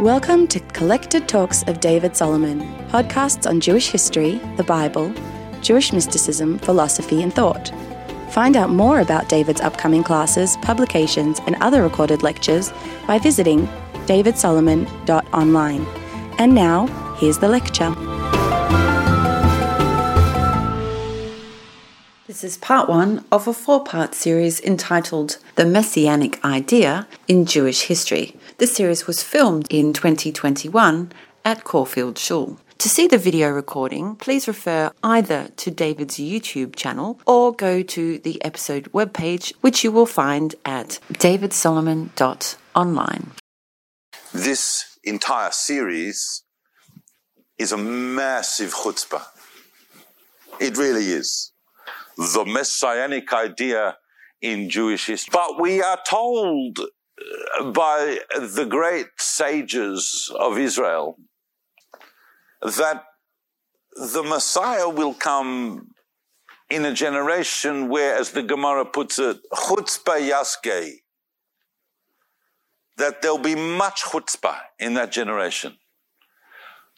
Welcome to Collected Talks of David Solomon, podcasts on Jewish history, the Bible, Jewish mysticism, philosophy, and thought. Find out more about David's upcoming classes, publications, and other recorded lectures by visiting davidsolomon.online. And now, here's the lecture. This is part one of a four part series entitled The Messianic Idea in Jewish History. This series was filmed in 2021 at Caulfield Shul. To see the video recording, please refer either to David's YouTube channel or go to the episode webpage, which you will find at davidsolomon.online. This entire series is a massive chutzpah. It really is. The messianic idea in Jewish history. But we are told by the great sages of Israel that the Messiah will come in a generation where, as the Gemara puts it, chutzpah yasgei, that there'll be much chutzpah in that generation.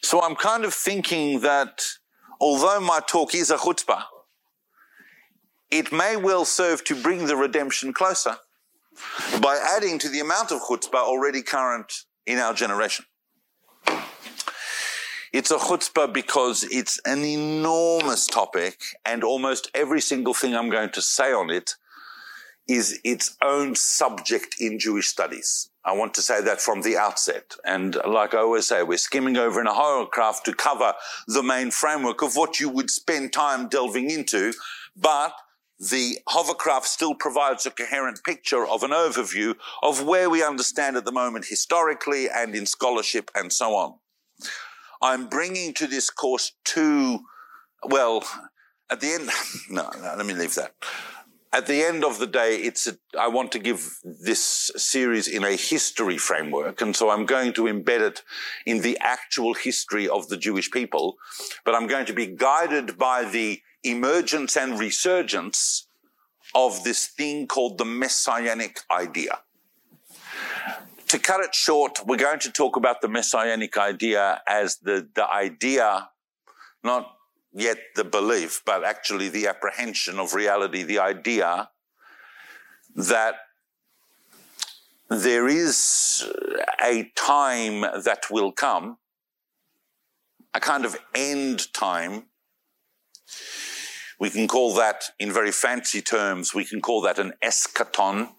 So I'm kind of thinking that although my talk is a chutzpah, it may well serve to bring the redemption closer by adding to the amount of chutzpah already current in our generation. It's a chutzpah because it's an enormous topic, and almost every single thing I'm going to say on it is its own subject in Jewish studies. I want to say that from the outset. And like I always say, we're skimming over in a hovercraft to cover the main framework of what you would spend time delving into, but the hovercraft still provides a coherent picture of an overview of where we understand at the moment historically and in scholarship and so on. I'm bringing to this course two, well, at the end, no, no let me leave that. At the end of the day, it's a, I want to give this series in a history framework, and so I'm going to embed it in the actual history of the Jewish people, but I'm going to be guided by the emergence and resurgence of this thing called the messianic idea. To cut it short, we're going to talk about the messianic idea as the, the idea, not yet the belief, but actually the apprehension of reality, the idea that there is a time that will come, a kind of end time, we can call that, in very fancy terms, we can call that an eschaton.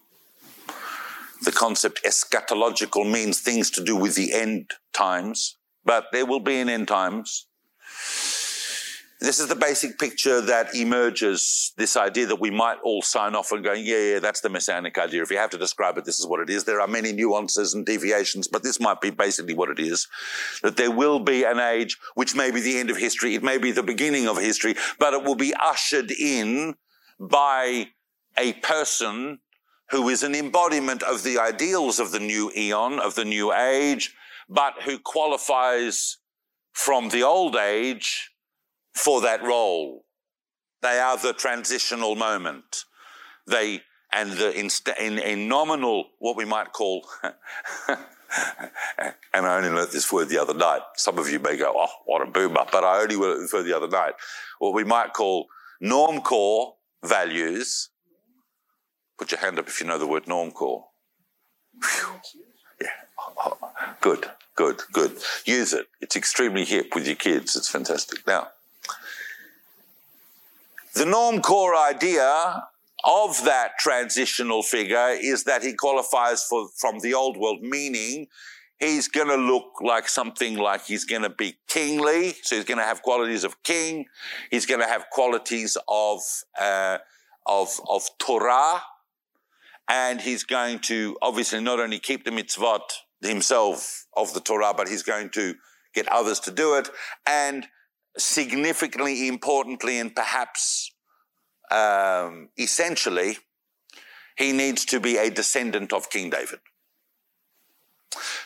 The concept eschatological means things to do with the end times, but there will be an end times. This is the basic picture that emerges this idea that we might all sign off and go, yeah, yeah, that's the messianic idea. If you have to describe it, this is what it is. There are many nuances and deviations, but this might be basically what it is. That there will be an age which may be the end of history. It may be the beginning of history, but it will be ushered in by a person who is an embodiment of the ideals of the new eon, of the new age, but who qualifies from the old age for that role. They are the transitional moment. They, and the, in, in, in nominal, what we might call, and I only learnt this word the other night. Some of you may go, oh, what a boomer, but I only learnt this word the other night. What we might call norm core values. Put your hand up if you know the word norm core. Yeah. Good, good, good. Use it. It's extremely hip with your kids. It's fantastic. Now, the norm core idea of that transitional figure is that he qualifies for, from the old world, meaning he's going to look like something like he's going to be kingly. So he's going to have qualities of king. He's going to have qualities of, uh, of, of Torah. And he's going to obviously not only keep the mitzvot himself of the Torah, but he's going to get others to do it. And significantly, importantly, and perhaps um, essentially, he needs to be a descendant of King David.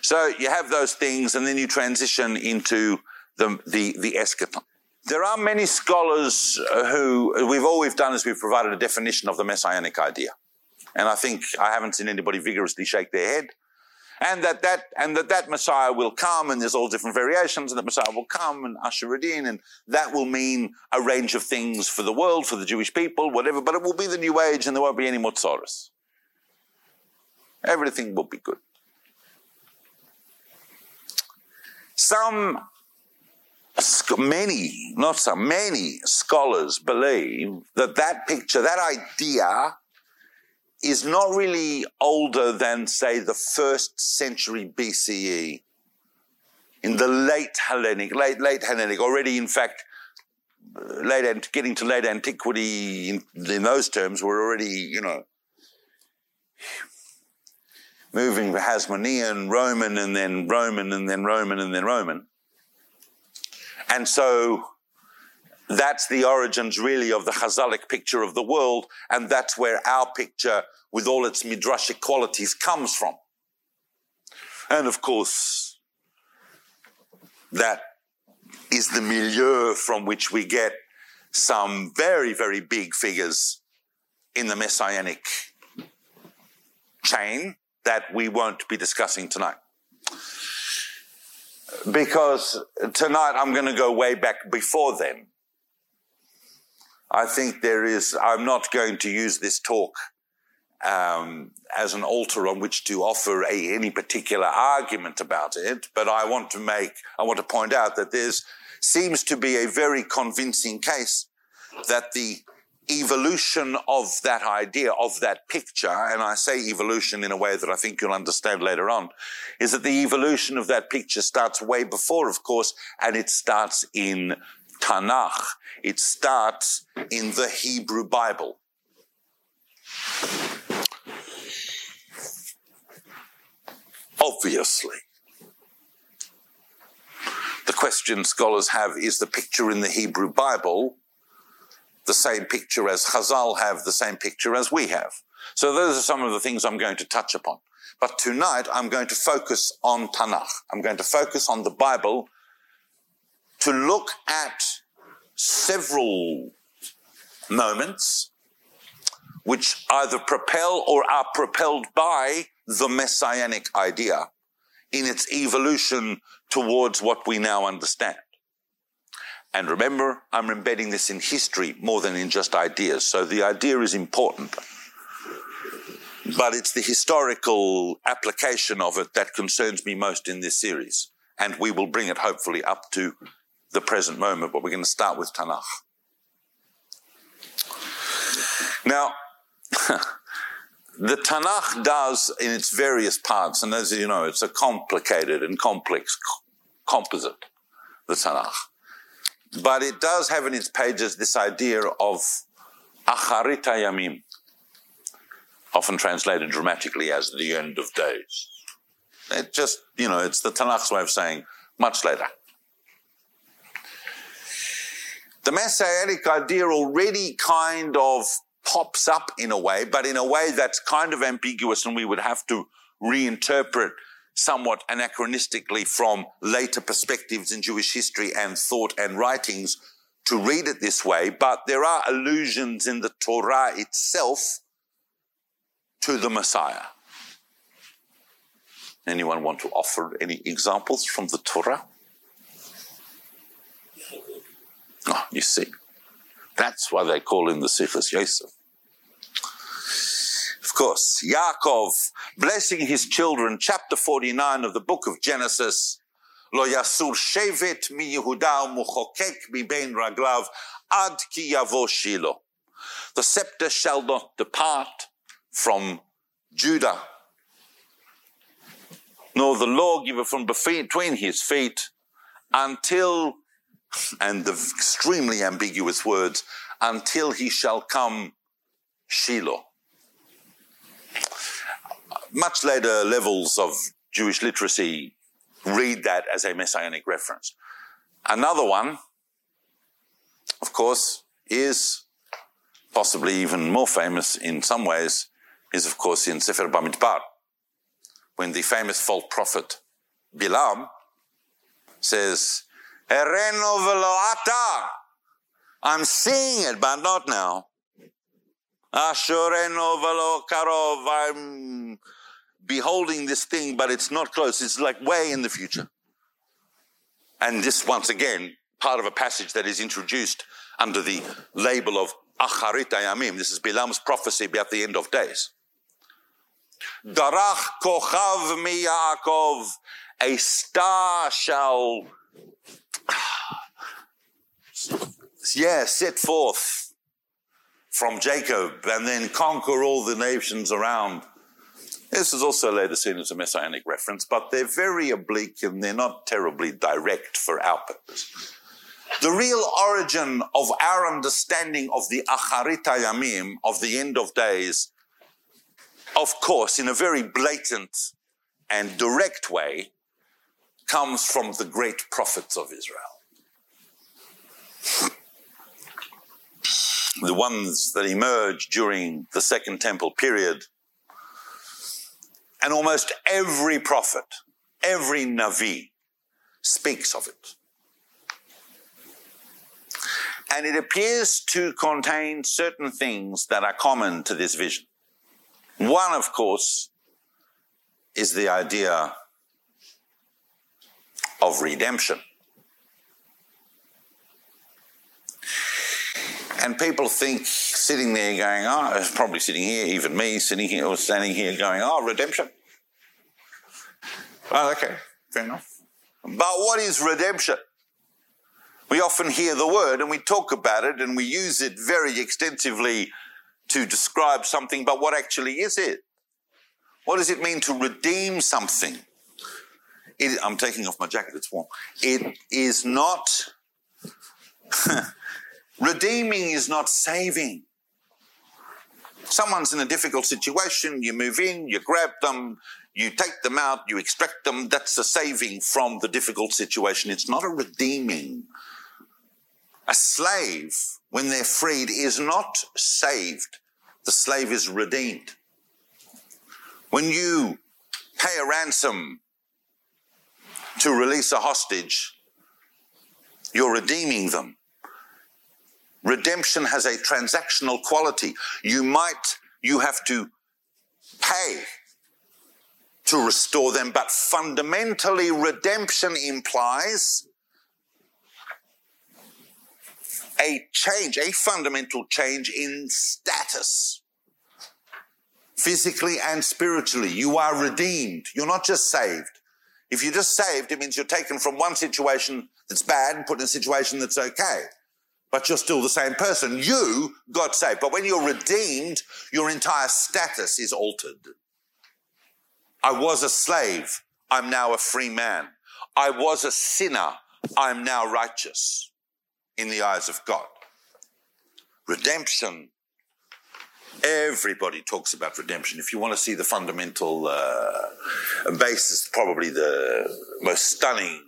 So you have those things, and then you transition into the, the, the eschaton. There are many scholars who, we've all we've done is we've provided a definition of the messianic idea. And I think I haven't seen anybody vigorously shake their head. And that that and that that Messiah will come, and there's all different variations, and that Messiah will come and usher it in, and that will mean a range of things for the world, for the Jewish people, whatever. But it will be the new age, and there won't be any more. Everything will be good. Some, many, not some, many scholars believe that that picture, that idea is not really older than, say, the first century BCE. In the late Hellenic, late, late Hellenic, already, in fact, uh, late, getting to late antiquity in, in those terms, we're already, you know, moving to Hasmonean, Roman, and then Roman, and then Roman, and then Roman. And so that's the origins really of the Chazalic picture of the world, and that's where our picture, with all its midrashic qualities, comes from. And of course, that is the milieu from which we get some very, very big figures in the messianic chain that we won't be discussing tonight because tonight I'm going to go way back before then. I think there is, I'm not going to use this talk um, as an altar on which to offer a, any particular argument about it, but I want to make, I want to point out that there's seems to be a very convincing case that the evolution of that idea, of that picture, and I say evolution in a way that I think you'll understand later on, is that the evolution of that picture starts way before, of course, and it starts in Tanakh. It starts in the Hebrew Bible. Obviously. The question scholars have is the picture in the Hebrew Bible the same picture as Chazal have, the same picture as we have. So those are some of the things I'm going to touch upon. But tonight I'm going to focus on Tanakh. I'm going to focus on the Bible to look at several moments which either propel or are propelled by the messianic idea in its evolution towards what we now understand. And remember, I'm embedding this in history more than in just ideas. So the idea is important. But it's the historical application of it that concerns me most in this series. And we will bring it hopefully up to the present moment, but we're going to start with Tanakh. Now, the Tanakh does in its various parts, and as you know, it's a complicated and complex composite, the Tanakh. But it does have in its pages this idea of acharit yamim, often translated dramatically as the end of days. It just, you know, it's the Tanakh's way of saying much later. The Messianic idea already kind of pops up in a way, but in a way that's kind of ambiguous and we would have to reinterpret somewhat anachronistically from later perspectives in Jewish history and thought and writings to read it this way, but there are allusions in the Torah itself to the Messiah. Anyone want to offer any examples from the Torah? Oh, you see, that's why they call him the Sichos Yosef. Of course, Yaakov blessing his children, chapter 49 of the book of Genesis. Lo yasur shevet mi Yehuda muchokek mi bein raglav ad ki yavo Shiloh. The scepter shall not depart from Judah, nor the lawgiver from between his feet until, and the extremely ambiguous words, until he shall come Shiloh much later levels of Jewish literacy read that as a messianic reference. Another one, of course, is possibly even more famous in some ways, is of course in Sefer Bamidbar, when the famous false prophet Bilam says, Ereno veloata. I'm seeing it, but not now. Ashureno velo karov. I'm beholding this thing, but it's not close. It's like way in the future. And this, once again, part of a passage that is introduced under the label of Acharit Ayamim. This is Bilam's prophecy about the end of days. Darach kochav mi Yaakov, a star shall, yeah, set forth from Jacob and then conquer all the nations around. This is also later seen as a messianic reference, but they're very oblique and they're not terribly direct for our purpose. The real origin of our understanding of the Acharit Yamim, of the end of days, of course, in a very blatant and direct way, comes from the great prophets of Israel. The ones that emerged during the Second Temple period. And almost every prophet, every Navi speaks of it. And it appears to contain certain things that are common to this vision. One, of course, is the idea of redemption. And people think, sitting there going, oh, probably sitting here, even me sitting here or standing here going, oh, redemption. Oh, okay, fair enough. But what is redemption? We often hear the word and we talk about it and we use it very extensively to describe something, but what actually is it? What does it mean to redeem something? It, I'm taking off my jacket, it's warm. It is not, redeeming is not saving. Someone's in a difficult situation, you move in, you grab them, you take them out, you extract them. That's a saving from the difficult situation. It's not a redeeming. A slave, when they're freed, is not saved. The slave is redeemed. When you pay a ransom to release a hostage, you're redeeming them. Redemption has a transactional quality. You might, you have to pay to restore them, but fundamentally, redemption implies a change, a fundamental change in status. Physically and spiritually, you are redeemed. You're not just saved. If you're just saved, it means you're taken from one situation that's bad and put in a situation that's okay. But you're still the same person. You got saved. But when you're redeemed, your entire status is altered. I was a slave. I'm now a free man. I was a sinner. I'm now righteous in the eyes of God. Redemption. Everybody talks about redemption. If you want to see the fundamental uh, basis, probably the most stunning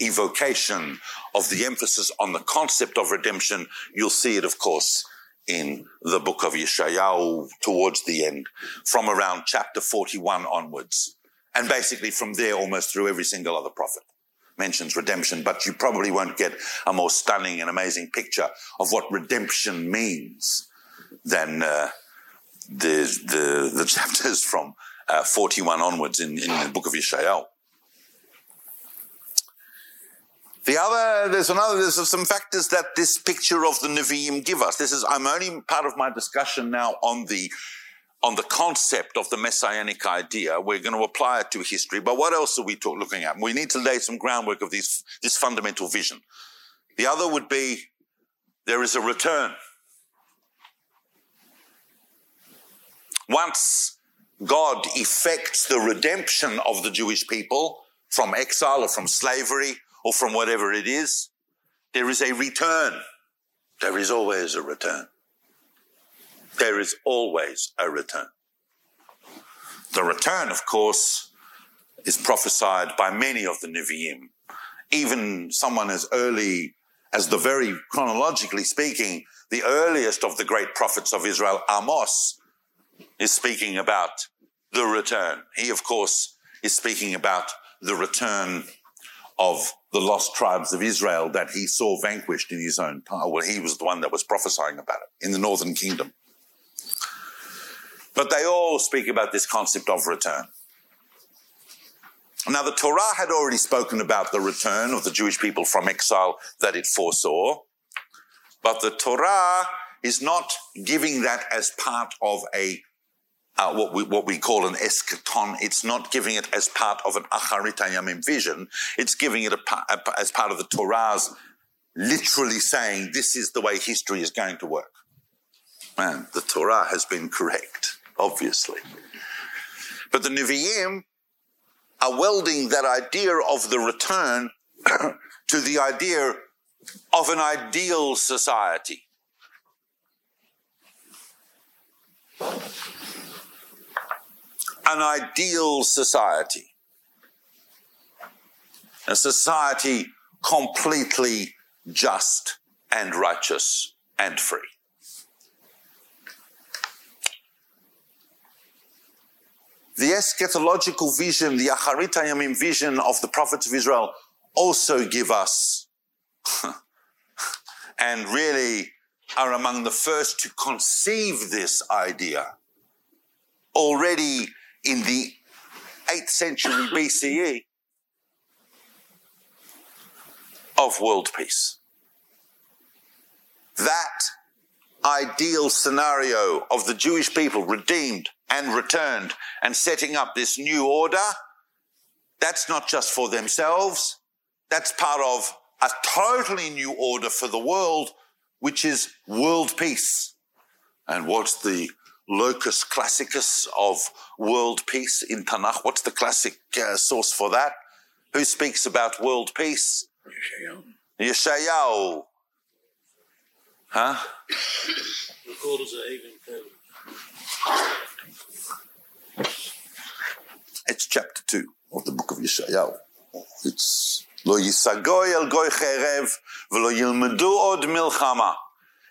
evocation of the emphasis on the concept of redemption, you'll see it, of course, in the book of Yeshayahu towards the end, from around chapter 41 onwards. And basically from there almost through every single other prophet mentions redemption, but you probably won't get a more stunning and amazing picture of what redemption means than uh, the, the, the chapters from uh, 41 onwards in, in the book of Yeshayahu. The other, there's another, there's some factors that this picture of the Nevi'im give us. This is, I'm only part of my discussion now on the on the concept of the messianic idea. We're going to apply it to history, but what else are we talk, looking at? We need to lay some groundwork of this, this fundamental vision. The other would be there is a return. Once God effects the redemption of the Jewish people from exile or from slavery or from whatever it is, there is a return. There is always a return there is always a return. The return, of course, is prophesied by many of the Nevi'im. Even someone as early as the very chronologically speaking, the earliest of the great prophets of Israel, Amos, is speaking about the return. He, of course, is speaking about the return of the lost tribes of Israel that he saw vanquished in his own time. Well, he was the one that was prophesying about it in the northern kingdom. But they all speak about this concept of return. Now, the Torah had already spoken about the return of the Jewish people from exile that it foresaw, but the Torah is not giving that as part of a uh, what we what we call an eschaton. It's not giving it as part of an acharit hayamim vision. It's giving it a, a, as part of the Torah's literally saying this is the way history is going to work. And the Torah has been correct, obviously. But the Nevi'im are welding that idea of the return to the idea of an ideal society. An ideal society. A society completely just and righteous and free. The eschatological vision, the Acharit Hayamim vision of the prophets of Israel also give us and really are among the first to conceive this idea already in the 8th century BCE of world peace. That ideal scenario of the Jewish people redeemed and returned and setting up this new order, that's not just for themselves. That's part of a totally new order for the world, which is world peace. And what's the locus classicus of world peace in Tanakh? What's the classic uh, source for that? Who speaks about world peace? Yeshayahu. Yeshayahu. Huh? It's chapter 2 of the book of Yeshayahu. It's Lo yisagoy el goy cherev v'lo yilmedu od milchama.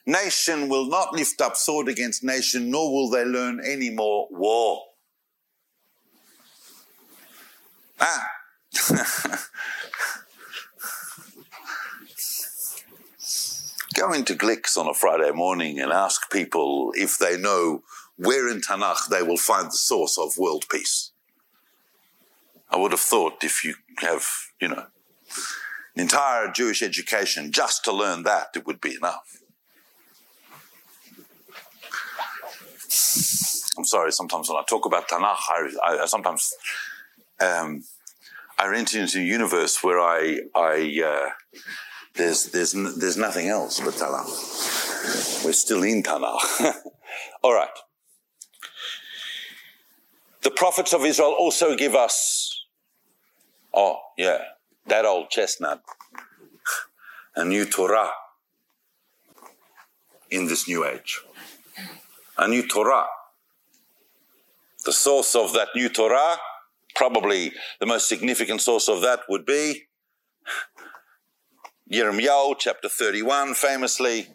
Nation will not lift up sword against nation, nor will they learn any more war. Ah. Go into Glicks on a Friday morning and ask people if they know where in Tanakh they will find the source of world peace. I would have thought if you have, you know, an entire Jewish education just to learn that, it would be enough. I'm sorry, sometimes when I talk about Tanakh, I, I sometimes um, I enter into a universe where I, I uh, there's, there's, there's nothing else but Tanakh. We're still in Tanakh. All right. The prophets of Israel also give us, oh, yeah, that old chestnut, a new Torah in this new age. A new Torah. The source of that new Torah, probably the most significant source of that would be Yirmiyahu chapter 31, famously,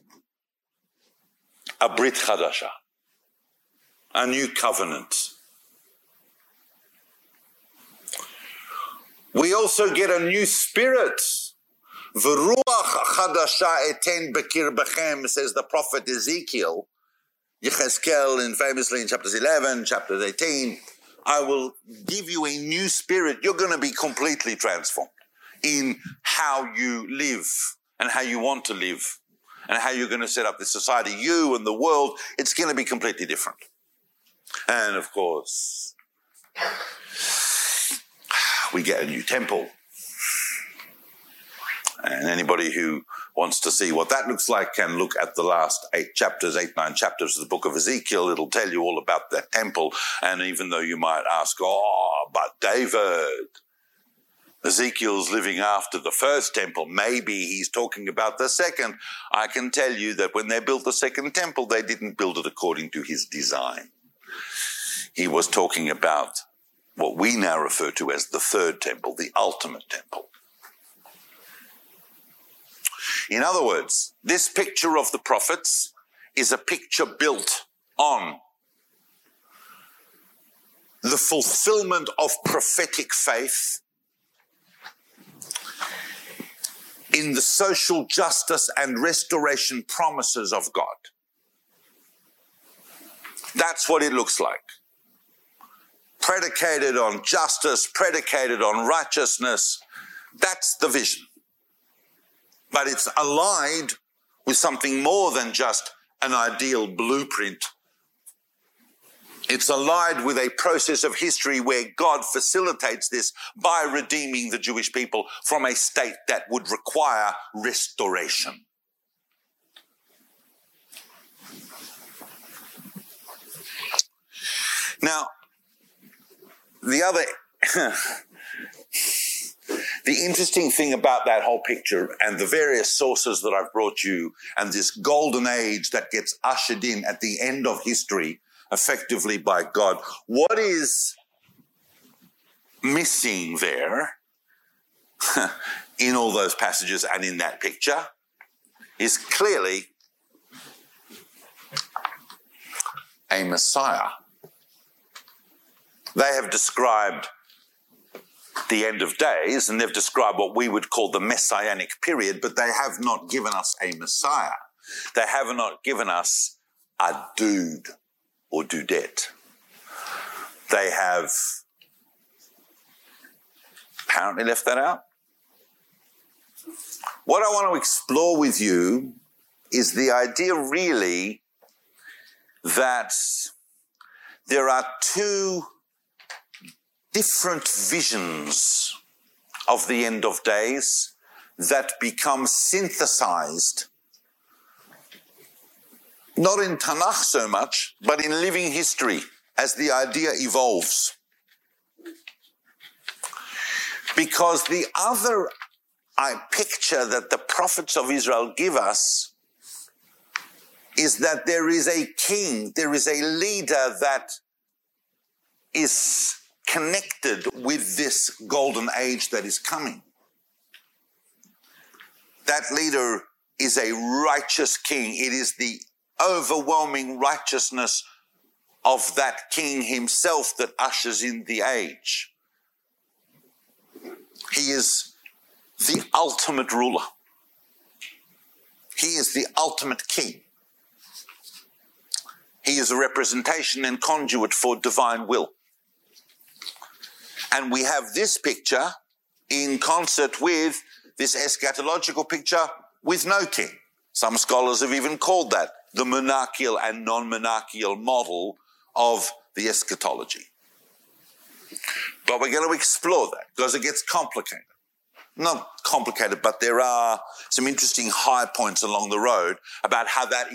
a Brit Chadasha, a new covenant. We also get a new spirit. V'ruach chadasha eten bekir bechem, says the prophet Ezekiel, Yechezkel, in famously in chapters 11, chapter 18, I will give you a new spirit. You're going to be completely transformed in how you live and how you want to live and how you're going to set up the society, you and the world, it's going to be completely different. And of course, we get a new temple. And anybody who wants to see what that looks like can look at the last eight chapters, eight, nine chapters of the book of Ezekiel. It'll tell you all about that temple. And even though you might ask, oh, but David, Ezekiel's living after the first temple. Maybe he's talking about the second. I can tell you that when they built the second temple, they didn't build it according to his design. He was talking about what we now refer to as the third temple, the ultimate temple. In other words, this picture of the prophets is a picture built on the fulfillment of prophetic faith in the social justice and restoration promises of God. That's what it looks like. predicated on justice, predicated on righteousness. That's the vision. But it's allied with something more than just an ideal blueprint. It's allied with a process of history where God facilitates this by redeeming the Jewish people from a state that would require restoration. Now, the other, the interesting thing about that whole picture and the various sources that I've brought you and this golden age that gets ushered in at the end of history effectively by God, what is missing there in all those passages and in that picture is clearly a Messiah. They have described the end of days and they've described what we would call the messianic period, but they have not given us a Messiah. They have not given us a dude or dudette. They have apparently left that out. What I want to explore with you is the idea really that there are two different visions of the end of days that become synthesized, not in Tanakh so much, but in living history as the idea evolves. Because the other I picture that the prophets of Israel give us is that there is a king, there is a leader that is connected with this golden age that is coming. That leader is a righteous king. It is the overwhelming righteousness of that king himself that ushers in the age. He is the ultimate ruler. He is the ultimate king. He is a representation and conduit for divine will. And we have this picture in concert with this eschatological picture with no king. Some scholars have even called that the monarchical and non-monarchical model of the eschatology. But we're going to explore that because it gets complicated. Not complicated, but there are some interesting high points along the road about how that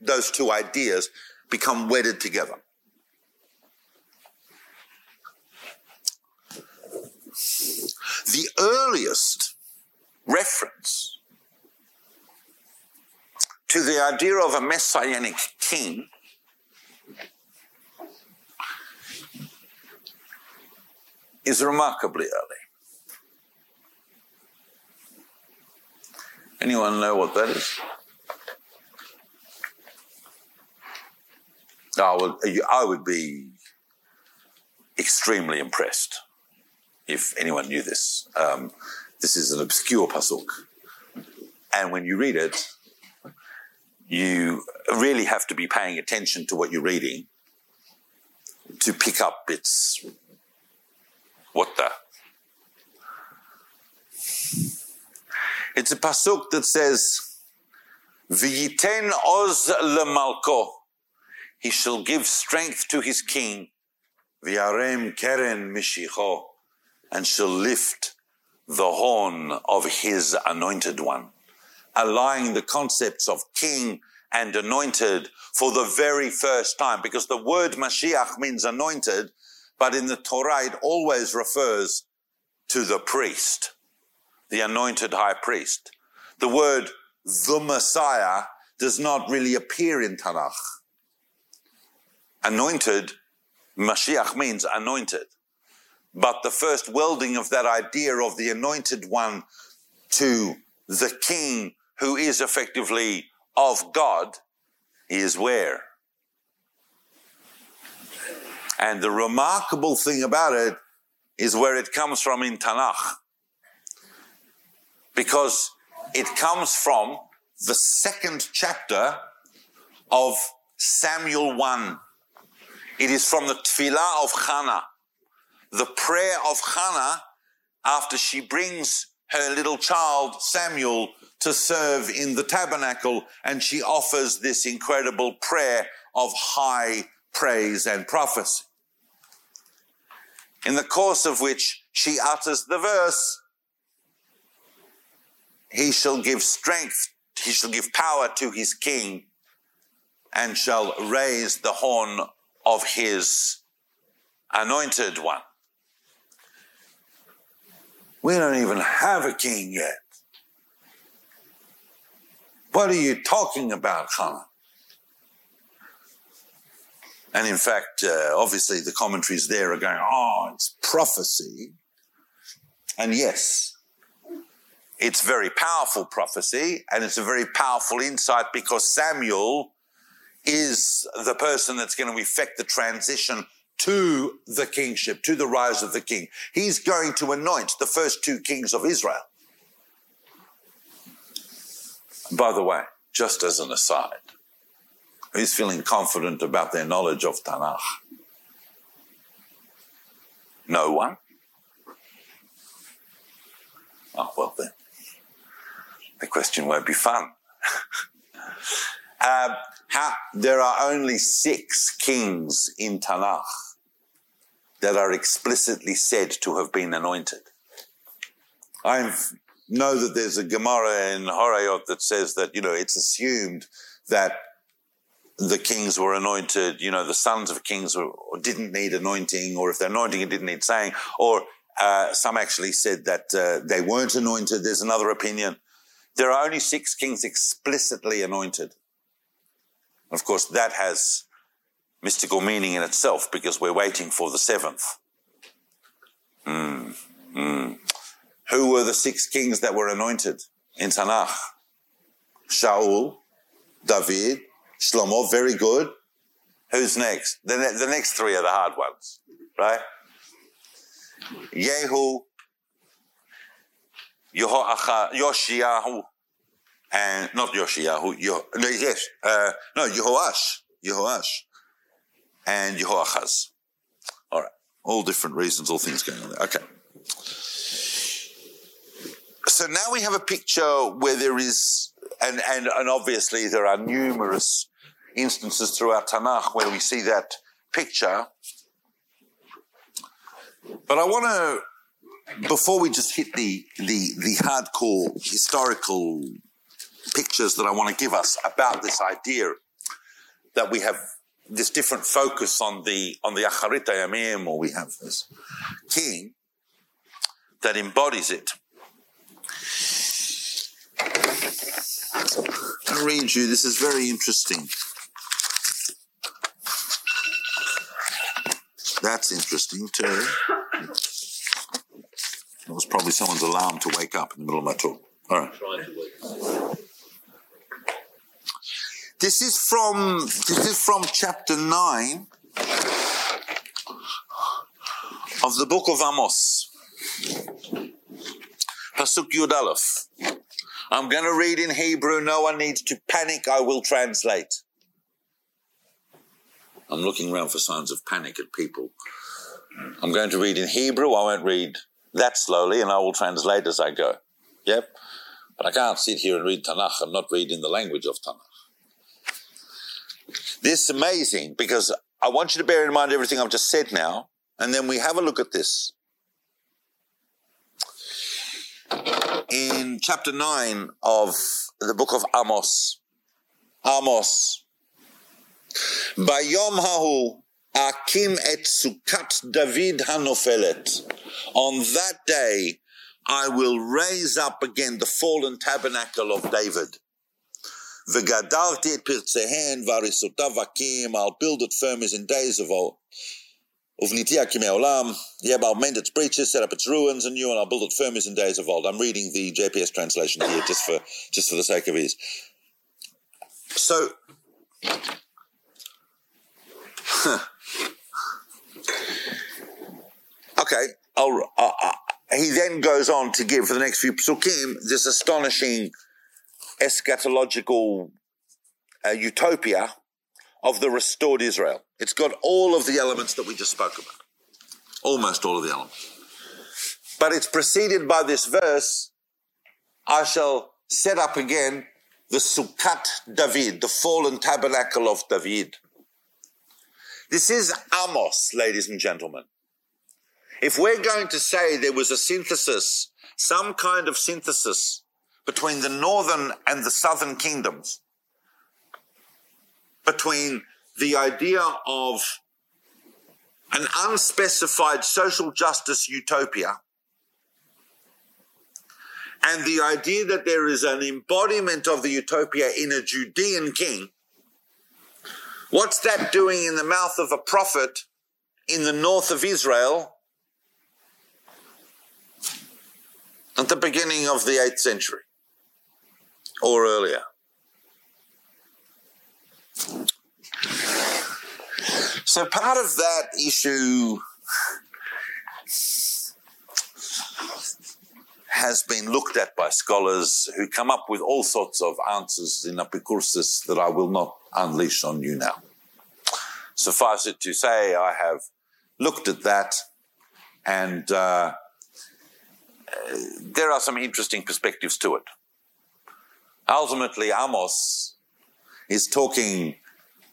those two ideas become wedded together. The earliest reference to the idea of a messianic king is remarkably early. Anyone know what that is? I would, I would be extremely impressed if anyone knew this. Um, this is an obscure pasuk. And when you read it, you really have to be paying attention to what you're reading to pick up its what the. It's a pasuk that says, "V'yiten oz lemalko." He shall give strength to his king. V'yarem keren mishicho and shall lift the horn of his anointed one, allying the concepts of king and anointed for the very first time, because the word Mashiach means anointed, but in the Torah it always refers to the priest, the anointed high priest. The word the Messiah does not really appear in Tanakh. Anointed, Mashiach means anointed. But the first welding of that idea of the anointed one to the king who is effectively of God is where? And the remarkable thing about it is where it comes from in Tanakh. Because it comes from the second chapter of Samuel 1. It is from the tefillah of Hannah, the prayer of Hannah after she brings her little child Samuel to serve in the tabernacle and she offers this incredible prayer of high praise and prophecy. In the course of which she utters the verse, He shall give strength, he shall give power to his king, and shall raise the horn of his anointed one. We don't even have a king yet. What are you talking about, Hannah? And in fact, uh, obviously the commentaries there are going, oh, it's prophecy. And yes, it's very powerful prophecy and it's a very powerful insight because Samuel is the person that's going to effect the transition to the kingship, to the rise of the king. He's going to anoint the first two kings of Israel. By the way, just as an aside, who's feeling confident about their knowledge of Tanakh? No one? Oh, well then, the question won't be fun. um, how, there are only six kings in Tanakh that are explicitly said to have been anointed. I know that there's a Gemara in Horayot that says that, you know, it's assumed that the kings were anointed, you know, the sons of kings were, didn't need anointing, or if they're anointing, it didn't need saying, or uh, some actually said that uh, they weren't anointed. There's another opinion. There are only six kings explicitly anointed. Of course, that has mystical meaning in itself because we're waiting for the seventh. Mm, mm. Who were the six kings that were anointed in Tanakh? Shaul, David, Shlomo, very good. Who's next? The, ne- the next three are the hard ones, right? Yehu, Yehoacha, Yoshiyahu, and not Yoshiyahu, Yo, no, yes, uh, no, Yehoash, Yehoash, and Yehoachaz. All right, all different reasons, all things going on there. Okay. So now we have a picture where there is, and, and, and obviously there are numerous instances throughout Tanakh where we see that picture. But I want to, before we just hit the, the, the hardcore historical pictures that I want to give us about this idea that we have this different focus on the on the Acharit Yamim, or we have this king that embodies it. I'll read you. This is very interesting. That's interesting too. That was probably someone's alarm to wake up in the middle of my talk. All right. This is from this is from chapter nine of the book of Amos. Pasuk Yud Aleph. I'm going to read in Hebrew. No one needs to panic. I will translate. I'm looking around for signs of panic at people. I'm going to read in Hebrew. I won't read that slowly, and I will translate as I go. Yep. But I can't sit here and read Tanakh and not read in the language of Tanakh. This is amazing because I want you to bear in mind everything I've just said now, and then we have a look at this. In chapter 9 of the book of Amos, Amos, Bayom Hahu Akim et Sukat David Hanofelet. On that day, I will raise up again the fallen tabernacle of David. V'gadarti et pirtzehen v'arisotav akim, I'll build it firm as in days of old. Uvniti akim olam, yep, I'll breaches, set up its ruins anew, and I'll build it firm as in days of old. I'm reading the JPS translation here just for just for the sake of ease. So, okay, uh, uh, he then goes on to give for the next few psukim this astonishing eschatological uh, utopia of the restored Israel. It's got all of the elements that we just spoke about. Almost all of the elements. But it's preceded by this verse I shall set up again the Sukkot David, the fallen tabernacle of David. This is Amos, ladies and gentlemen. If we're going to say there was a synthesis, some kind of synthesis between the northern and the southern kingdoms, between the idea of an unspecified social justice utopia and the idea that there is an embodiment of the utopia in a Judean king, what's that doing in the mouth of a prophet in the north of Israel at the beginning of the 8th century or earlier? So part of that issue has been looked at by scholars who come up with all sorts of answers in epicursus that I will not unleash on you now. Suffice it to say, I have looked at that and uh, there are some interesting perspectives to it. Ultimately, Amos is talking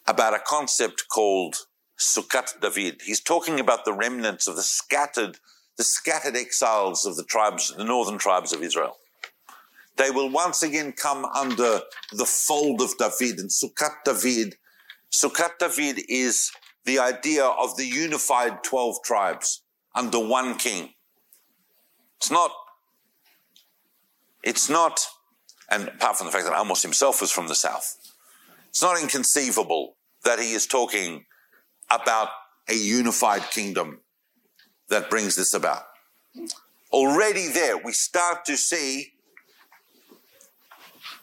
about a concept called Sukkot David. He's talking about the remnants of the scattered the scattered exiles of the tribes, the northern tribes of Israel. They will once again come under the fold of David and Sukkot David. Sukkot David is the idea of the unified 12 tribes under one king. It's not, it's not, and apart from the fact that Amos himself was from the south, it's not inconceivable that he is talking about a unified kingdom that brings this about. Already there, we start to see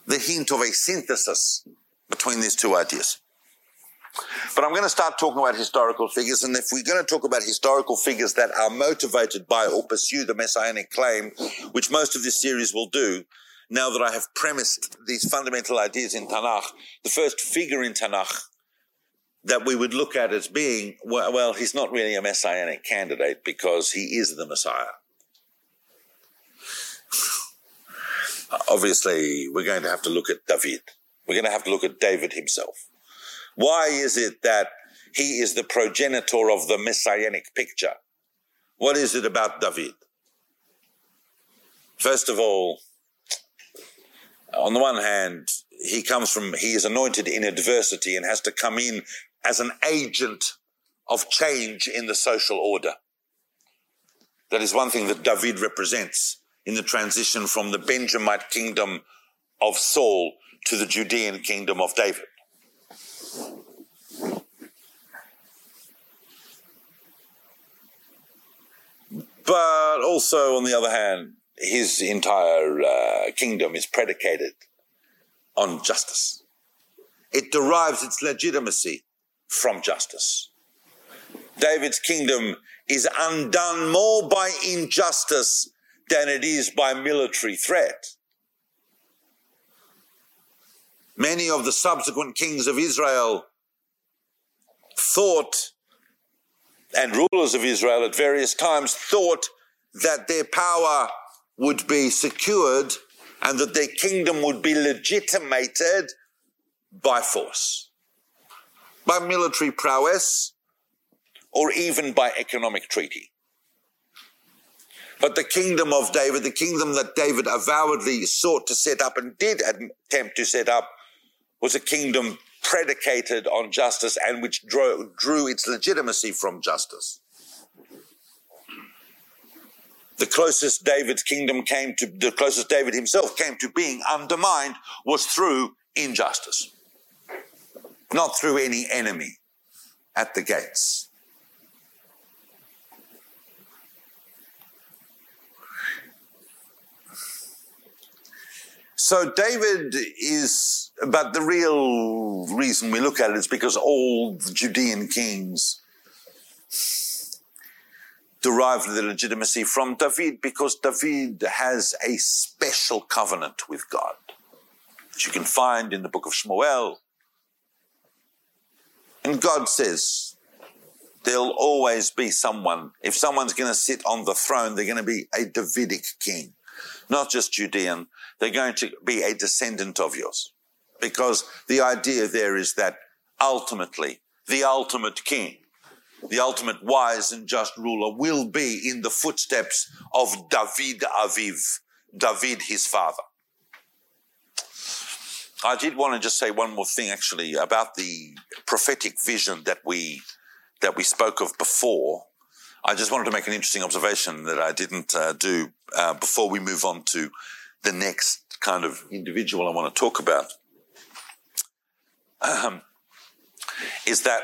the hint of a synthesis between these two ideas. But I'm going to start talking about historical figures, and if we're going to talk about historical figures that are motivated by or pursue the messianic claim, which most of this series will do, now that I have premised these fundamental ideas in Tanakh, the first figure in Tanakh that we would look at as being, well, well, he's not really a messianic candidate because he is the Messiah. Obviously, we're going to have to look at David. We're going to have to look at David himself. Why is it that he is the progenitor of the messianic picture? What is it about David? First of all, on the one hand, he comes from, he is anointed in adversity and has to come in as an agent of change in the social order. That is one thing that David represents in the transition from the Benjamite kingdom of Saul to the Judean kingdom of David. But also, on the other hand, his entire uh, kingdom is predicated on justice. It derives its legitimacy from justice. David's kingdom is undone more by injustice than it is by military threat. Many of the subsequent kings of Israel thought, and rulers of Israel at various times thought that their power would be secured and that their kingdom would be legitimated by force by military prowess, or even by economic treaty. But the kingdom of David, the kingdom that David avowedly sought to set up and did attempt to set up, was a kingdom predicated on justice and which drew, drew its legitimacy from justice. The closest David's kingdom came to, the closest David himself came to being undermined was through injustice not through any enemy at the gates. So David is, but the real reason we look at it is because all the Judean kings derived their legitimacy from David because David has a special covenant with God, which you can find in the book of Shmuel, and God says, There'll always be someone. If someone's going to sit on the throne, they're going to be a Davidic king, not just Judean. They're going to be a descendant of yours. Because the idea there is that ultimately, the ultimate king, the ultimate wise and just ruler will be in the footsteps of David Aviv, David his father. I did want to just say one more thing actually about the prophetic vision that we that we spoke of before. I just wanted to make an interesting observation that I didn't uh, do uh, before we move on to the next kind of individual I want to talk about. Um, is that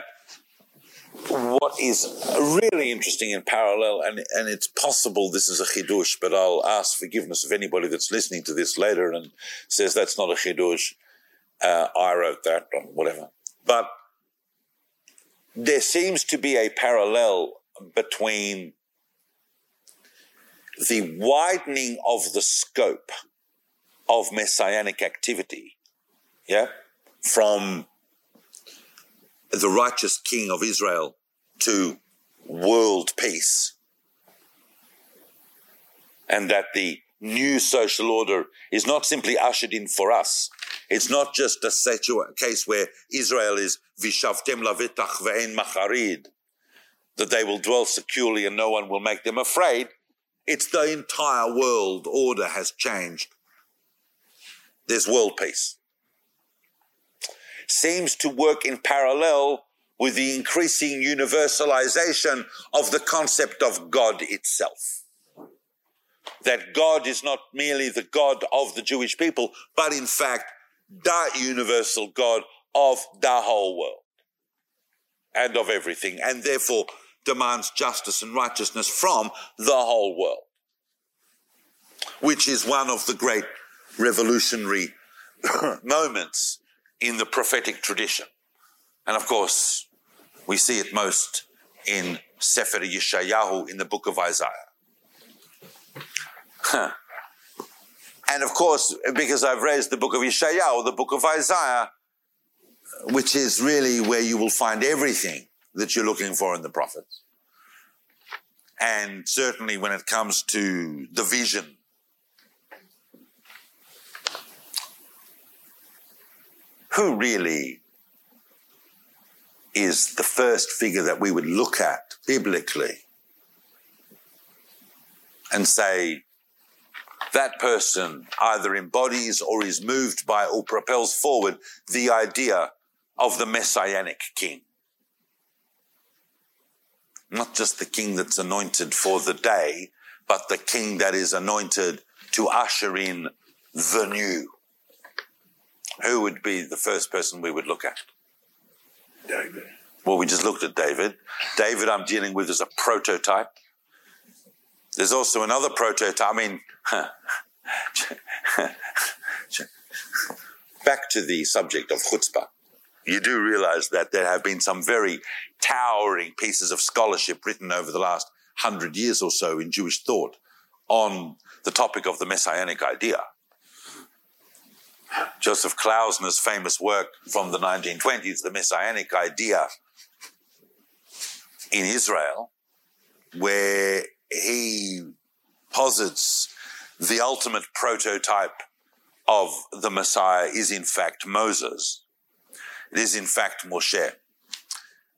what is really interesting in parallel, and, and it's possible this is a chidush, but I'll ask forgiveness of anybody that's listening to this later and says that's not a chidush. Uh, I wrote that or whatever. But there seems to be a parallel between the widening of the scope of messianic activity, yeah, from the righteous king of Israel to world peace. And that the new social order is not simply ushered in for us. It's not just a situa- case where Israel is vishavtem lavetach ve'en macharid, that they will dwell securely and no one will make them afraid. It's the entire world order has changed. There's world peace seems to work in parallel with the increasing universalization of the concept of God itself. That God is not merely the God of the Jewish people, but in fact, the universal God of the whole world and of everything, and therefore demands justice and righteousness from the whole world, which is one of the great revolutionary moments in the prophetic tradition. And of course, we see it most in Sefer Yeshayahu in the book of Isaiah. and of course, because I've raised the book of Yeshayahu, the book of Isaiah, which is really where you will find everything that you're looking for in the prophets. And certainly when it comes to the vision who really is the first figure that we would look at biblically and say, that person either embodies or is moved by or propels forward the idea of the messianic king. Not just the king that's anointed for the day, but the king that is anointed to usher in the new who would be the first person we would look at? David. Well, we just looked at David. David, I'm dealing with as a prototype. There's also another prototype. I mean, back to the subject of chutzpah. You do realize that there have been some very towering pieces of scholarship written over the last hundred years or so in Jewish thought on the topic of the messianic idea. Joseph Klausner's famous work from the 1920s, The Messianic Idea in Israel, where he posits the ultimate prototype of the Messiah is in fact Moses. It is in fact Moshe.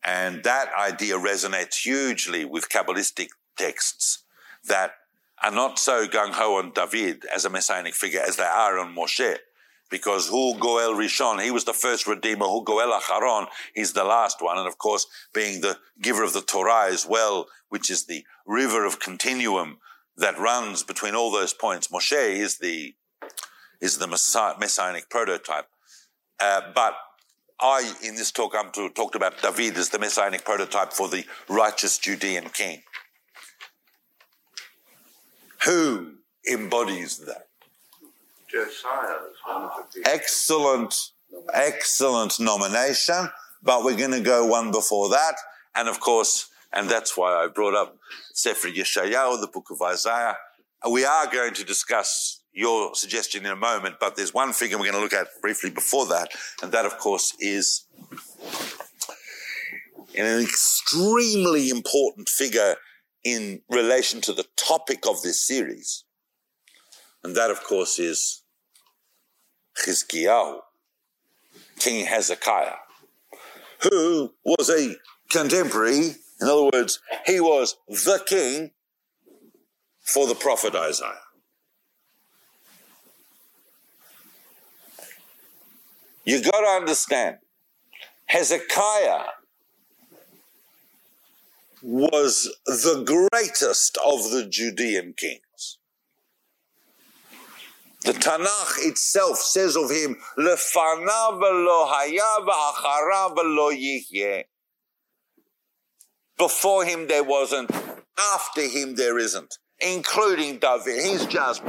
And that idea resonates hugely with Kabbalistic texts that are not so gung ho on David as a messianic figure as they are on Moshe because Hu Goel Rishon, he was the first redeemer. Hu Goel Acharon, he's the last one. And of course, being the giver of the Torah as well, which is the river of continuum that runs between all those points. Moshe is the, is the messianic prototype. Uh, but I, in this talk, I'm to, talked about David as the messianic prototype for the righteous Judean king. Who embodies that? Josiah is one of the Excellent, excellent nomination, but we're going to go one before that. And of course, and that's why I brought up Sefer Yeshayahu, the book of Isaiah. We are going to discuss your suggestion in a moment, but there's one figure we're going to look at briefly before that, and that, of course, is an extremely important figure in relation to the topic of this series. And that, of course, is Chizkiyahu, King Hezekiah, who was a contemporary. In other words, he was the king for the prophet Isaiah. You got to understand, Hezekiah was the greatest of the Judean kings. The Tanakh itself says of him, "Lefanav v'acharav lo yihyeh." Before him there wasn't, after him there isn't, including David. He's just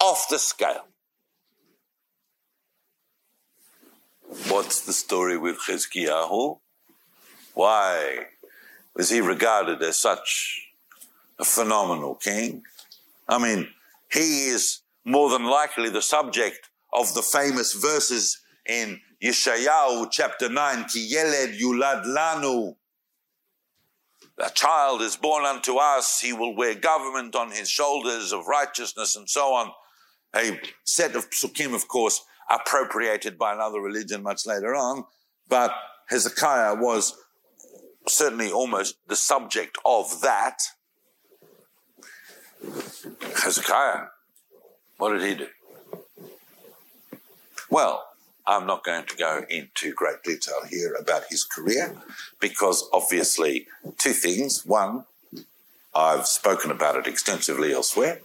off the scale. What's the story with Chizkiyahu? Why was he regarded as such a phenomenal king? I mean, he is more than likely the subject of the famous verses in Yeshayahu chapter 9, Ki yeled yulad lanu. A child is born unto us, he will wear government on his shoulders of righteousness and so on. A set of psukim, of course, appropriated by another religion much later on, but Hezekiah was certainly almost the subject of that. Hezekiah, what did he do? Well, I'm not going to go into great detail here about his career because obviously, two things. One, I've spoken about it extensively elsewhere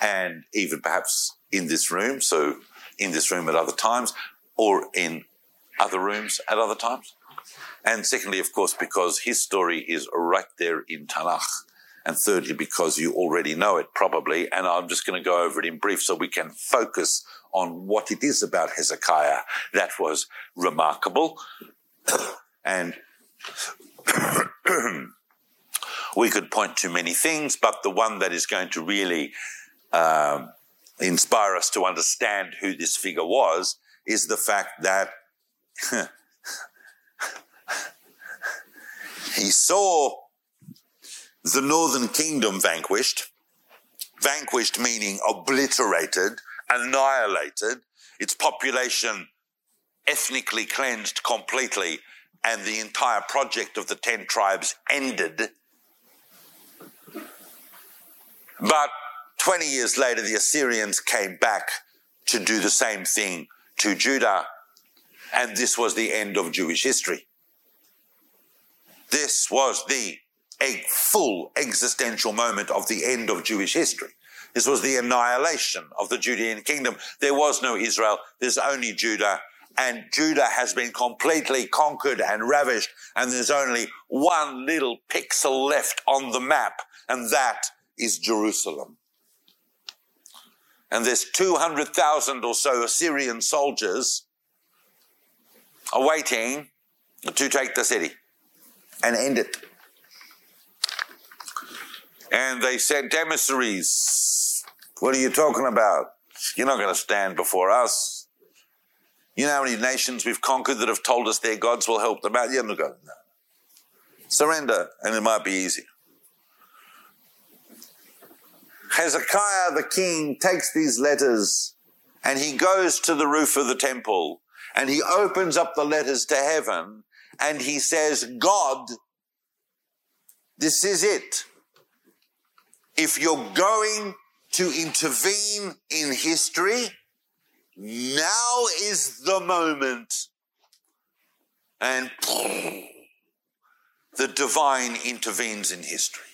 and even perhaps in this room. So, in this room at other times or in other rooms at other times. And secondly, of course, because his story is right there in Tanakh. And thirdly, because you already know it probably. And I'm just going to go over it in brief so we can focus on what it is about Hezekiah that was remarkable. and we could point to many things, but the one that is going to really um, inspire us to understand who this figure was is the fact that he saw the northern kingdom vanquished, vanquished meaning obliterated, annihilated, its population ethnically cleansed completely, and the entire project of the ten tribes ended. But 20 years later, the Assyrians came back to do the same thing to Judah, and this was the end of Jewish history. This was the a full existential moment of the end of Jewish history. This was the annihilation of the Judean kingdom. There was no Israel. There's only Judah. And Judah has been completely conquered and ravished. And there's only one little pixel left on the map. And that is Jerusalem. And there's 200,000 or so Assyrian soldiers awaiting to take the city and end it. And they sent emissaries. What are you talking about? You're not going to stand before us. You know how many nations we've conquered that have told us their gods will help them out? You're not going to. Surrender, and it might be easier. Hezekiah the king takes these letters and he goes to the roof of the temple and he opens up the letters to heaven and he says, God, this is it. If you're going to intervene in history, now is the moment. And the divine intervenes in history.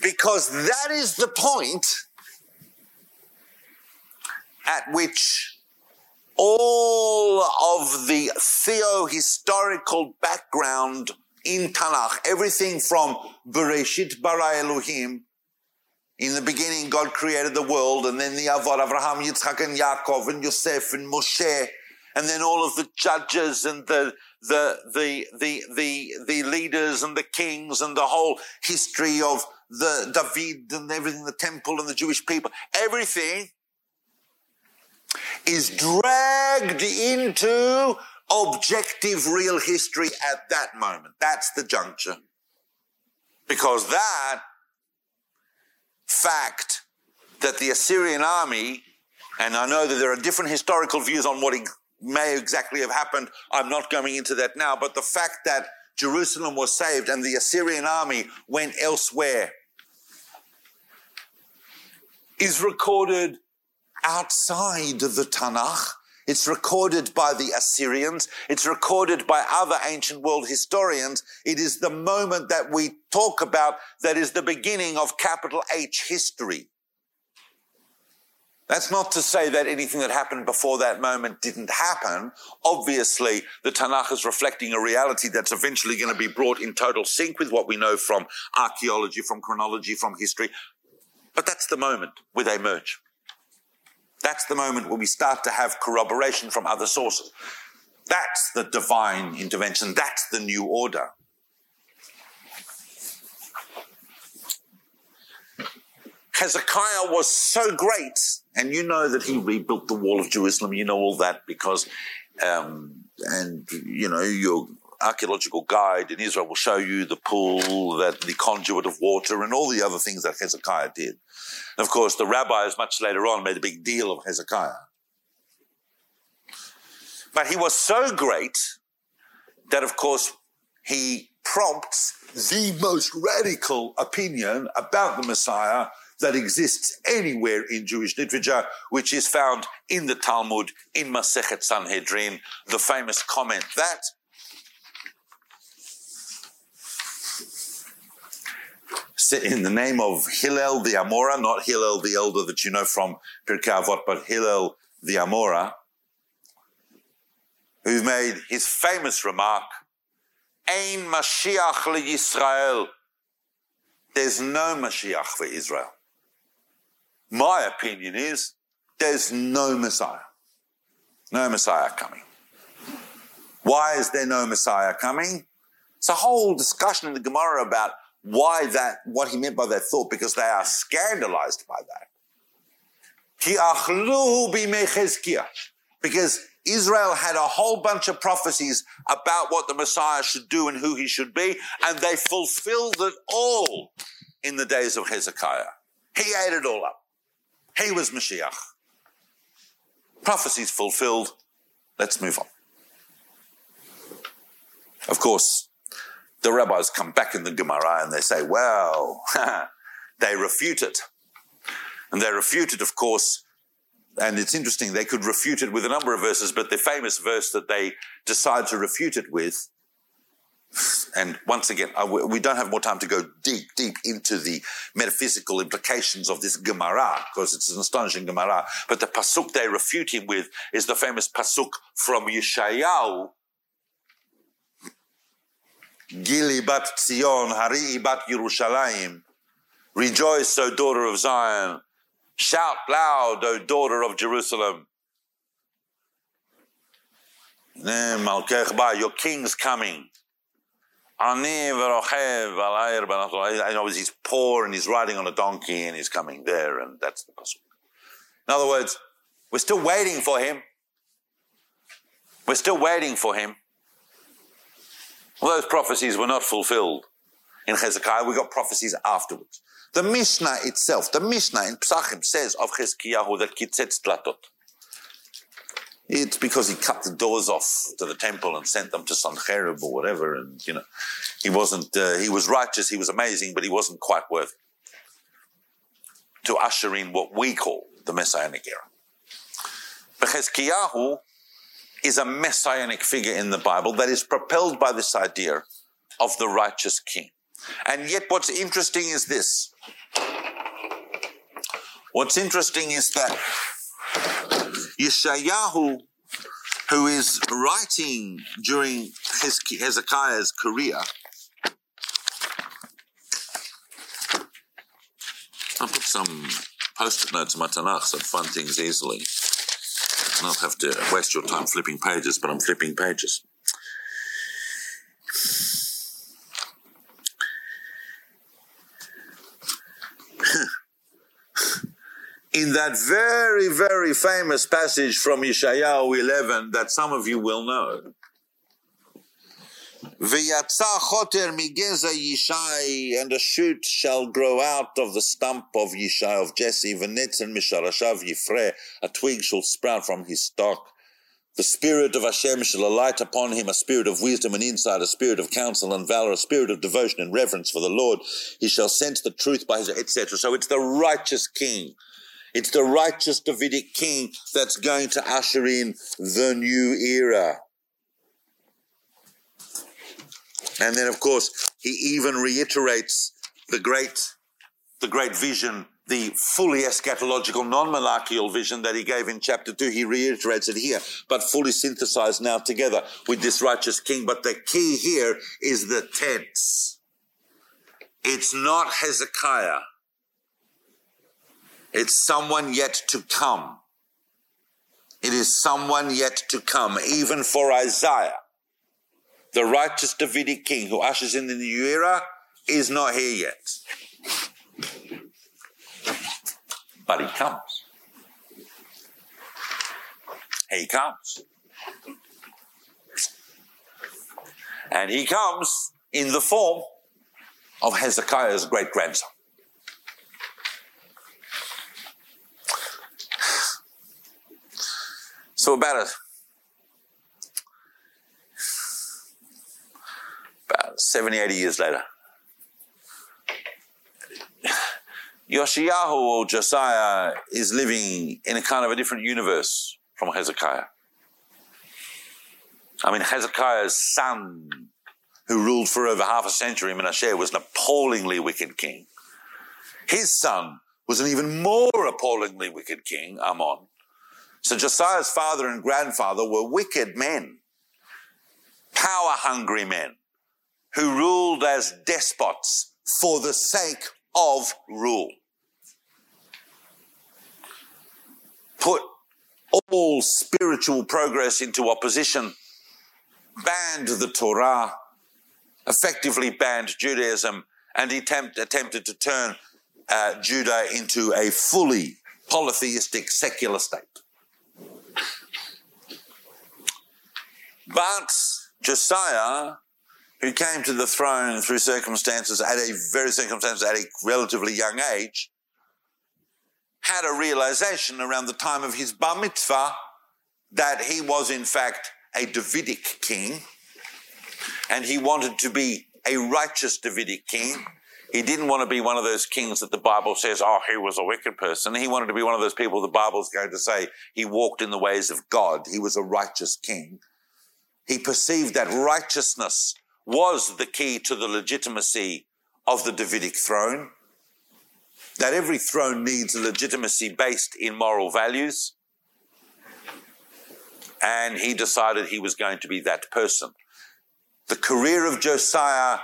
Because that is the point at which all of the theo-historical background in Tanakh, everything from Bereshit bara Elohim, in the beginning God created the world, and then the Avot, Abraham, Yitzchak, and Yaakov, and Yosef, and Moshe, and then all of the judges and the the the the the the leaders and the kings and the whole history of the David and everything, the temple and the Jewish people, everything is dragged into objective real history at that moment. That's the juncture. Because that fact that the Assyrian army, and I know that there are different historical views on what may exactly have happened. I'm not going into that now, but the fact that Jerusalem was saved and the Assyrian army went elsewhere is recorded outside of the Tanakh. It's recorded by the Assyrians. It's recorded by other ancient world historians. It is the moment that we talk about that is the beginning of capital H history. That's not to say that anything that happened before that moment didn't happen. Obviously, the Tanakh is reflecting a reality that's eventually going to be brought in total sync with what we know from archaeology, from chronology, from history. But that's the moment where they merge. That's the moment where we start to have corroboration from other sources. That's the divine intervention. That's the new order. Hezekiah was so great, and you know that he rebuilt the wall of Jerusalem. You know all that because, um, and you know your archaeological guide in Israel will show you the pool, that the conduit of water, and all the other things that Hezekiah did. And of course, the rabbis much later on made a big deal of Hezekiah. But he was so great that, of course, he prompts the most radical opinion about the Messiah that exists anywhere in Jewish literature, which is found in the Talmud, in Masechet Sanhedrin, the famous comment that in the name of Hillel the Amora, not Hillel the elder that you know from Pirkei Avot, but Hillel the Amora, who made his famous remark, Ein Mashiach Yisrael. There's no Mashiach for Israel. My opinion is there's no Messiah. No Messiah coming. Why is there no Messiah coming? It's a whole discussion in the Gemara about why that, what he meant by that thought, because they are scandalized by that. Because Israel had a whole bunch of prophecies about what the Messiah should do and who he should be, and they fulfilled it all in the days of Hezekiah. He ate it all up. He was Mashiach. Prophecies fulfilled. Let's move on. Of course, the rabbis come back in the Gemara and they say, well, they refute it. And they refute it, of course, and it's interesting, they could refute it with a number of verses, but the famous verse that they decide to refute it with and once again, we don't have more time to go deep, deep into the metaphysical implications of this Gemara, because it's an astonishing Gemara. But the pasuk they refute him with is the famous pasuk from Yeshayahu. Gili bat Zion, Hari bat Yerushalayim. Rejoice, O daughter of Zion. Shout loud, O daughter of Jerusalem. Your king's coming. I know he's poor and he's riding on a donkey and he's coming there, and that's the pasuk. In other words, we're still waiting for him. We're still waiting for him. Well, those prophecies were not fulfilled in Hezekiah. We got prophecies afterwards. The Mishnah itself, the Mishnah in Psachim says of Hezekiah that kitzetz tlatot. It's because he cut the doors off to the temple and sent them to Sancherib or whatever. And, you know, he wasn't, uh, he was righteous, he was amazing, but he wasn't quite worthy to usher in what we call the Messianic era. But Chezkiyahu is a messianic figure in the Bible that is propelled by this idea of the righteous king. And yet what's interesting is this. What's interesting is that Yeshayahu, who is writing during Hezekiah's career, I'll put some post-it notes in my Tanakh so I find things easily. Don't have to waste your time flipping pages, but I'm flipping pages. in that very, very famous passage from Yeshayahu 11 that some of you will know, V'yatza choter migeza Yishai, and a shoot shall grow out of the stump of Yishai of Jesse, v'netzer misharashav yifre, a twig shall sprout from his stalk. The spirit of Hashem shall alight upon him, a spirit of wisdom and insight, a spirit of counsel and valor, a spirit of devotion and reverence for the Lord. He shall sense the truth by his, etc. So it's the righteous king. It's the righteous Davidic king that's going to usher in the new era. And then, of course, he even reiterates the great, the great vision, the fully eschatological, non-monarchical vision that he gave in chapter two. He reiterates it here, but fully synthesized now together with this righteous king. But the key here is the tense. It's not Hezekiah. It's someone yet to come. It is someone yet to come, even for Isaiah the righteous Davidic king who ushers in the new era is not here yet. But he comes. He comes. And he comes in the form of Hezekiah's great grandson. So about a about 70, 80 years later. Yoshiyahu or Josiah is living in a kind of a different universe from Hezekiah. I mean, Hezekiah's son, who ruled for over half a century, Menashe, was an appallingly wicked king. His son was an even more appallingly wicked king, Amon. So Josiah's father and grandfather were wicked men, power hungry men who ruled as despots for the sake of rule. Put all spiritual progress into opposition, banned the Torah, effectively banned Judaism, and attempt, attempted to turn uh, Judah into a fully polytheistic secular state. But Josiah who came to the throne through circumstances at a very circumstances at a relatively young age, had a realization around the time of his bar mitzvah that he was in fact a Davidic king and he wanted to be a righteous Davidic king. He didn't want to be one of those kings that the Bible says, oh, he was a wicked person. He wanted to be one of those people the Bible's going to say he walked in the ways of God. He was a righteous king. He perceived that righteousness was the key to the legitimacy of the Davidic throne. That every throne needs a legitimacy based in moral values. And he decided he was going to be that person. The career of Josiah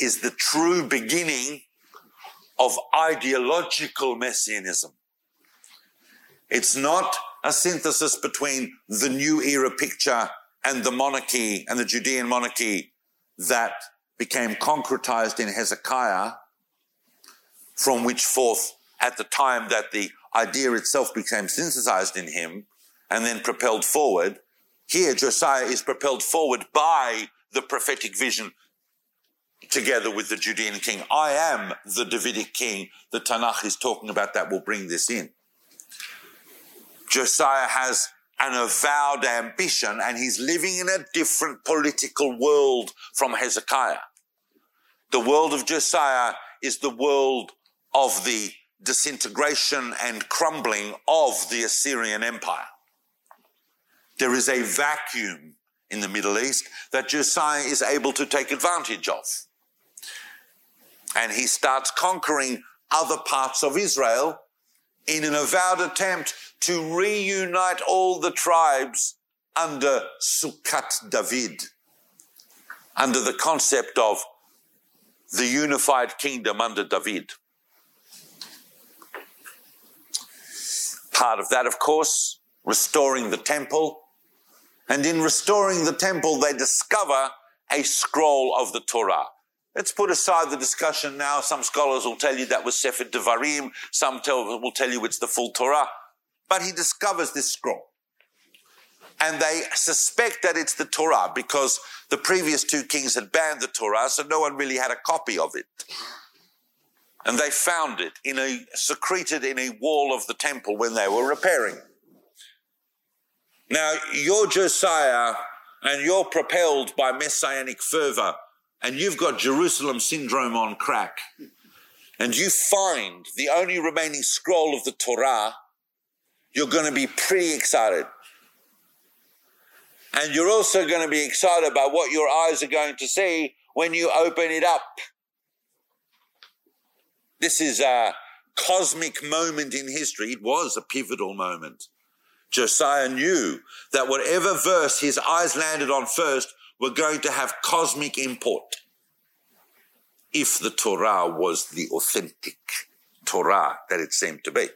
is the true beginning of ideological messianism. It's not a synthesis between the new era picture and the monarchy and the Judean monarchy that became concretized in Hezekiah, from which forth, at the time that the idea itself became synthesized in him and then propelled forward, here Josiah is propelled forward by the prophetic vision together with the Judean king. I am the Davidic king. The Tanakh is talking about that will bring this in. Josiah has an avowed ambition, and he's living in a different political world from Hezekiah. The world of Josiah is the world of the disintegration and crumbling of the Assyrian Empire. There is a vacuum in the Middle East that Josiah is able to take advantage of. And he starts conquering other parts of Israel in an avowed attempt to reunite all the tribes under Sukkot David, under the concept of the unified kingdom under David. Part of that, of course, restoring the temple. And in restoring the temple, they discover a scroll of the Torah. Let's put aside the discussion now. Some scholars will tell you that was Sefer Devarim. Some tell, will tell you it's the full Torah. But he discovers this scroll. And they suspect that it's the Torah because the previous two kings had banned the Torah, so no one really had a copy of it. And they found it in a secreted in a wall of the temple when they were repairing. Now, you're Josiah and you're propelled by messianic fervor and you've got Jerusalem syndrome on crack. And you find the only remaining scroll of the Torah, you're going to be pretty excited. And you're also going to be excited about what your eyes are going to see when you open it up. This is a cosmic moment in history. It was a pivotal moment. Josiah knew that whatever verse his eyes landed on first were going to have cosmic import. If the Torah was the authentic Torah that it seemed to be.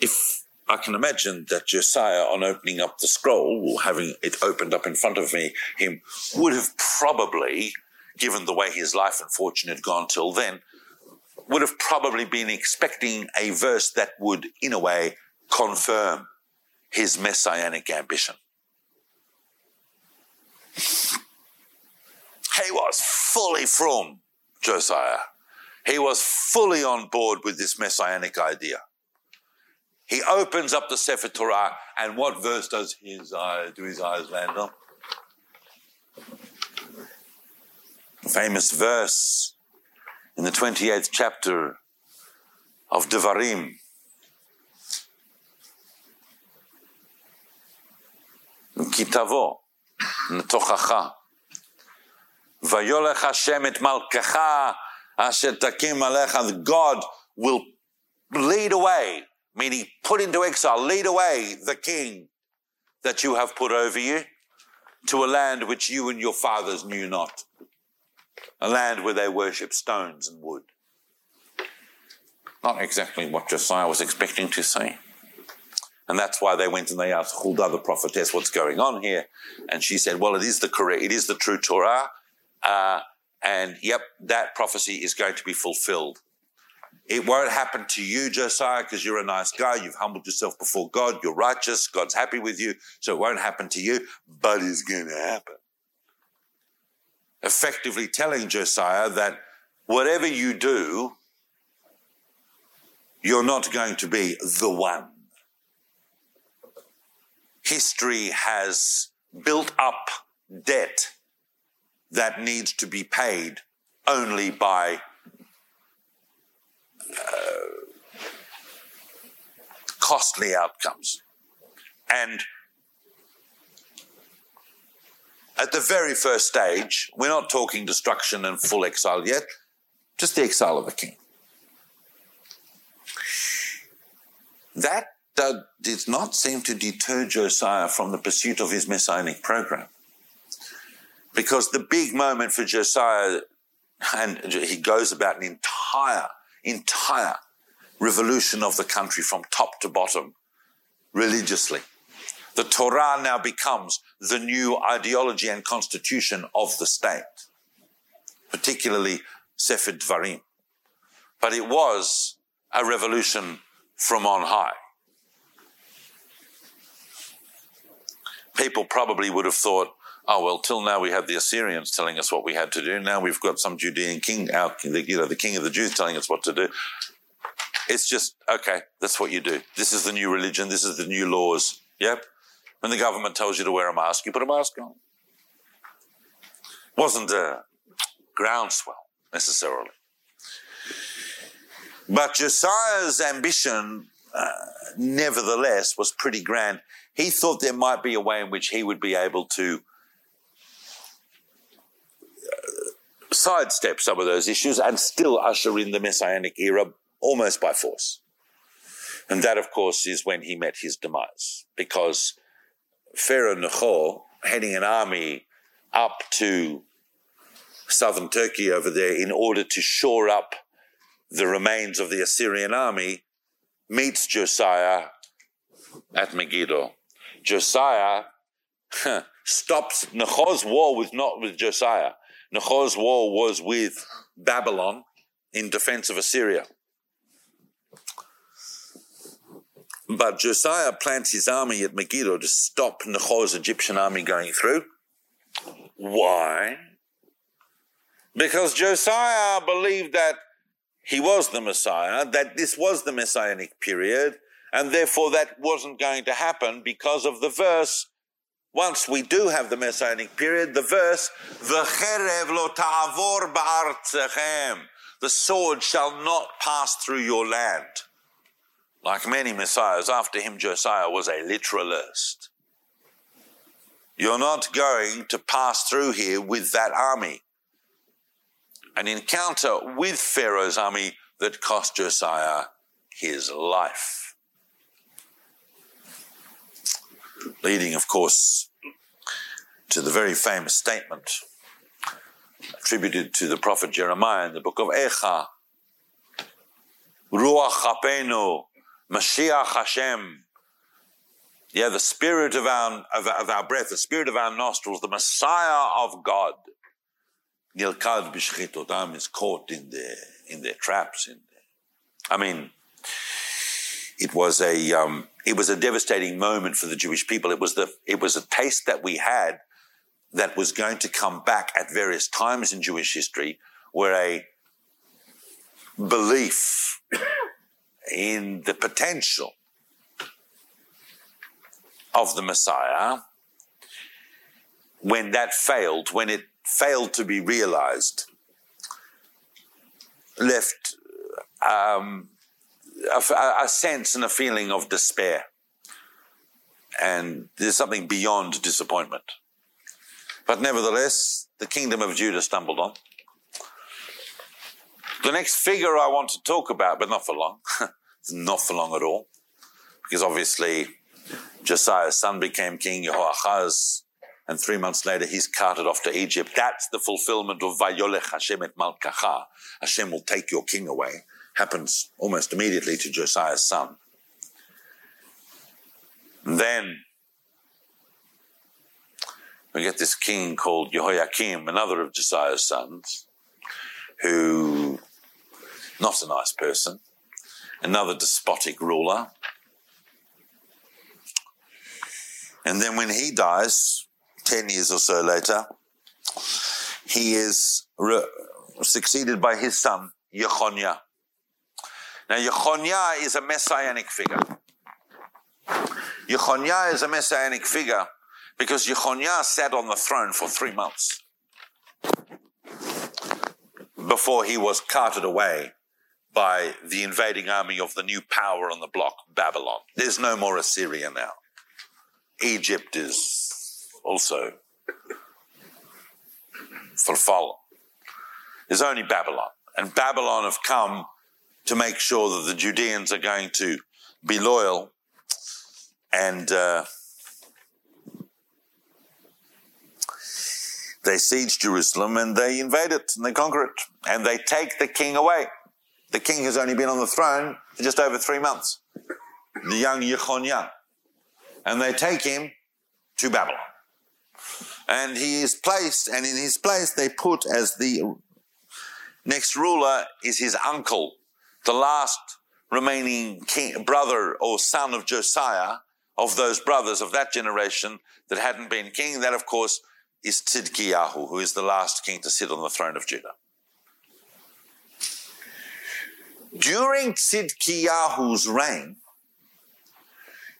If I can imagine that Josiah, on opening up the scroll, or having it opened up in front of me, him would have probably, given the way his life and fortune had gone till then, would have probably been expecting a verse that would, in a way, confirm his messianic ambition. He was fully from Josiah. He was fully on board with this messianic idea. He opens up the Sefer Torah, and what verse does his eye, do his eyes land on? Famous verse in the 28th chapter of Devarim. Kitavo, n'tochacha, Vayolech Hashem et Malkacha, Asher Takim Alecha. God will lead away meaning put into exile, lead away the king that you have put over you to a land which you and your fathers knew not, a land where they worship stones and wood. Not exactly what Josiah was expecting to see. And that's why they went and they asked Huldah the prophetess what's going on here. And she said, well, it is the correct, it is the true Torah. Uh, and yep, that prophecy is going to be fulfilled. It won't happen to you, Josiah, because you're a nice guy. You've humbled yourself before God. You're righteous. God's happy with you. So it won't happen to you, but it's going to happen. Effectively telling Josiah that whatever you do, you're not going to be the one. History has built up debt that needs to be paid only by costly outcomes. And at the very first stage, we're not talking destruction and full exile yet, just the exile of a king. That did not seem to deter Josiah from the pursuit of his messianic program. Because the big moment for Josiah, and he goes about an entire entire revolution of the country from top to bottom religiously. The Torah now becomes the new ideology and constitution of the state, particularly Sefer Dvarim. But it was a revolution from on high. People probably would have thought, oh well, till now we had the Assyrians telling us what we had to do. Now we've got some Judean king, you know, the king of the Jews telling us what to do. It's just okay. That's what you do. This is the new religion. This is the new laws. Yep. When the government tells you to wear a mask, you put a mask on. Wasn't a groundswell necessarily. But Josiah's ambition, uh, nevertheless, was pretty grand. He thought there might be a way in which he would be able to sidestep some of those issues and still usher in the Messianic era almost by force. And that, of course, is when he met his demise, because Pharaoh Necho, heading an army up to southern Turkey over there in order to shore up the remains of the Assyrian army, meets Josiah at Megiddo. Josiah stops Necho's war with not with Josiah. Necho's war was with Babylon in defense of Assyria. But Josiah plants his army at Megiddo to stop Necho's Egyptian army going through. Why? Because Josiah believed that he was the Messiah, that this was the Messianic period, and therefore that wasn't going to happen because of the verse. Once we do have the Messianic period, the verse, V'cherev lo ta'avor the sword shall not pass through your land. Like many messiahs, after him Josiah was a literalist. You're not going to pass through here with that army. An encounter with Pharaoh's army that cost Josiah his life. Leading, of course, to the very famous statement attributed to the prophet Jeremiah in the book of Echa. Ruach Chapenu, Mashiach Hashem. Yeah, the spirit of our, of, of, our breath, the spirit of our nostrils, the Messiah of God. Nilkad b'shchitotam is caught in their, in their traps. In their, I mean, it was a, um, it was a devastating moment for the Jewish people. It was the, it was a taste that we had that was going to come back at various times in Jewish history where a belief in the potential of the Messiah, when that failed, when it failed to be realized, left um, a, a sense and a feeling of despair. And there's something beyond disappointment. But nevertheless, the kingdom of Judah stumbled on. The next figure I want to talk about, but not for long, not for long at all, because obviously Josiah's son became king, Jehoahaz, and three months later he's carted off to Egypt. That's the fulfillment of Vayolech Hashem et Malkacha. Hashem will take your king away. Happens almost immediately to Josiah's son. And then we get this king called Jehoiakim, another of Josiah's sons, who, not a nice person, another despotic ruler. And then when he dies, 10 years or so later, he is re- succeeded by his son, Yechoniah. Now, Yechoniah is a messianic figure. Yechoniah is a messianic figure because Yechoniah sat on the throne for three months before he was carted away by the invading army of the new power on the block, Babylon. There's no more Assyria now. Egypt is also for fallen. There's only Babylon. And Babylon have come to make sure that the Judeans are going to be loyal and uh, They siege Jerusalem and they invade it and they conquer it and they take the king away. The king has only been on the throne for just over three months. The young Yechoniah. And they take him to Babylon. And he is placed, and in his place they put as the next ruler is his uncle, the last remaining king, brother or son of Josiah, of those brothers of that generation that hadn't been king. That, of course, is Tzidkiyahu, who is the last king to sit on the throne of Judah. During Tzidkiyahu's reign,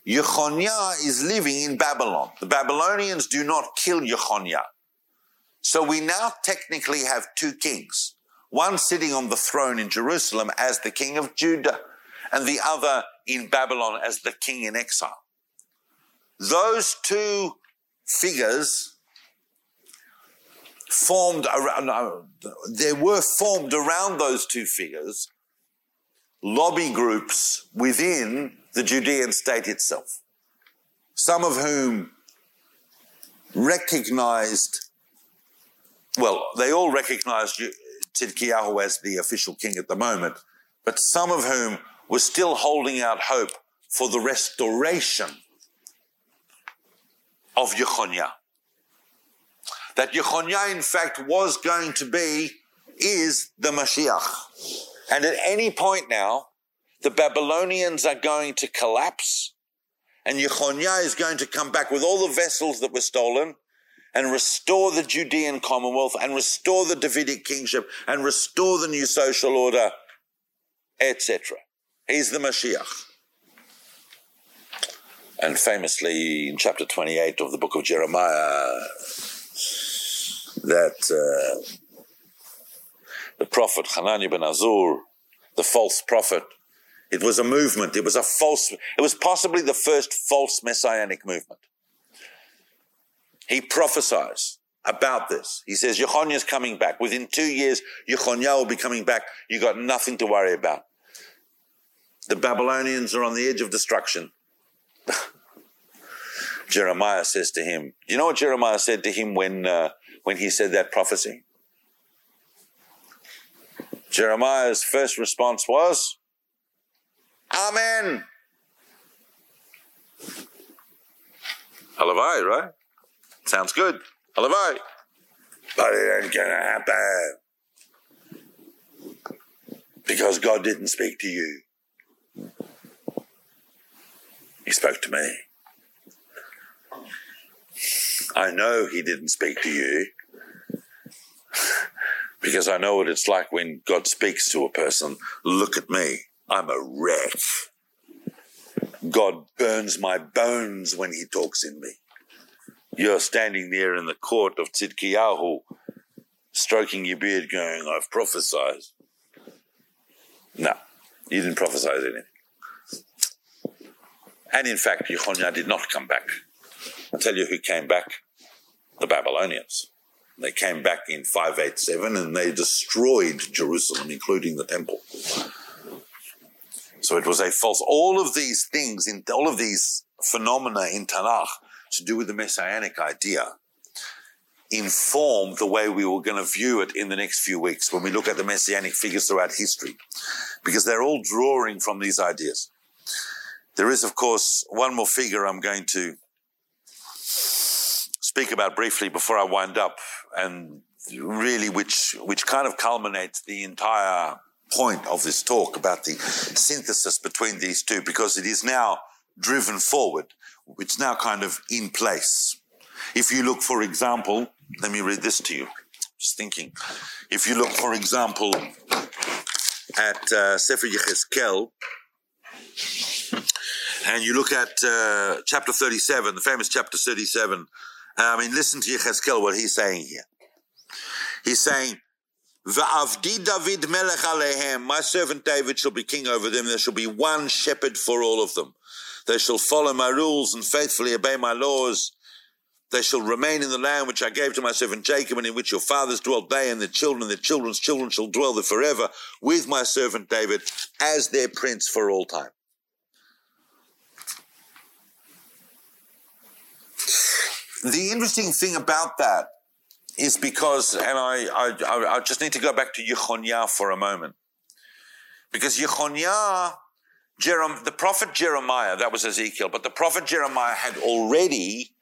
Yechoniah is living in Babylon. The Babylonians do not kill Yechoniah. So we now technically have two kings. One sitting on the throne in Jerusalem as the king of Judah, and the other in Babylon as the king in exile. Those two figures formed around, no, there were formed around those two figures lobby groups within the Judean state itself, some of whom recognized, well, they all recognized Tzidkiyahu as the official king at the moment, but some of whom were still holding out hope for the restoration of Yechoniah that Yechoniah, in fact, was going to be, is the Mashiach. And at any point now, the Babylonians are going to collapse and Yechoniah is going to come back with all the vessels that were stolen and restore the Judean commonwealth and restore the Davidic kingship and restore the new social order, etc. He's the Mashiach. And famously, in chapter 28 of the book of Jeremiah, that uh, the prophet Hanani ben Azur, the false prophet, it was a movement. It was a false, it was possibly the first false messianic movement. He prophesies about this. He says, is coming back. Within two years, Yechoniah will be coming back. You got nothing to worry about. The Babylonians are on the edge of destruction. Jeremiah says to him, you know what Jeremiah said to him when, uh, when he said that prophecy? Jeremiah's first response was, Amen. Halavai, right? Sounds good. Halavai. But it ain't gonna happen. Because God didn't speak to you. He spoke to me. I know he didn't speak to you because I know what it's like when God speaks to a person. Look at me. I'm a wreck. God burns my bones when he talks in me. You're standing there in the court of Tzidkiyahu, stroking your beard, going, I've prophesied. No, you didn't prophesy anything. And in fact, Yechoniah did not come back. I'll tell you who came back the Babylonians. They came back in 587 and they destroyed Jerusalem, including the temple. So it was a false. All of these things, in all of these phenomena in Tanakh to do with the messianic idea, inform the way we were going to view it in the next few weeks when we look at the messianic figures throughout history, because they're all drawing from these ideas. There is, of course, one more figure I'm going to speak about briefly before I wind up, and really which which kind of culminates the entire point of this talk about the synthesis between these two, because it is now driven forward. It's now kind of in place. If you look, for example, let me read this to you. Just thinking. If you look, for example, at uh, Sefer Yechezkel, and you look at uh, chapter 37, the famous chapter 37, I mean, listen to Yechezkel, what he's saying here. He's saying, Va'avdi David melech alehem, my servant David shall be king over them. There shall be one shepherd for all of them. They shall follow my rules and faithfully obey my laws. They shall remain in the land which I gave to my servant Jacob, and in which your fathers dwelt. They and their children and their children's children shall dwell there forever with my servant David as their prince for all time. The interesting thing about that is because, and I, I, I just need to go back to Yechoniah for a moment. Because Yechoniah, Jerem, the prophet Jeremiah, that was Ezekiel, but the prophet Jeremiah had already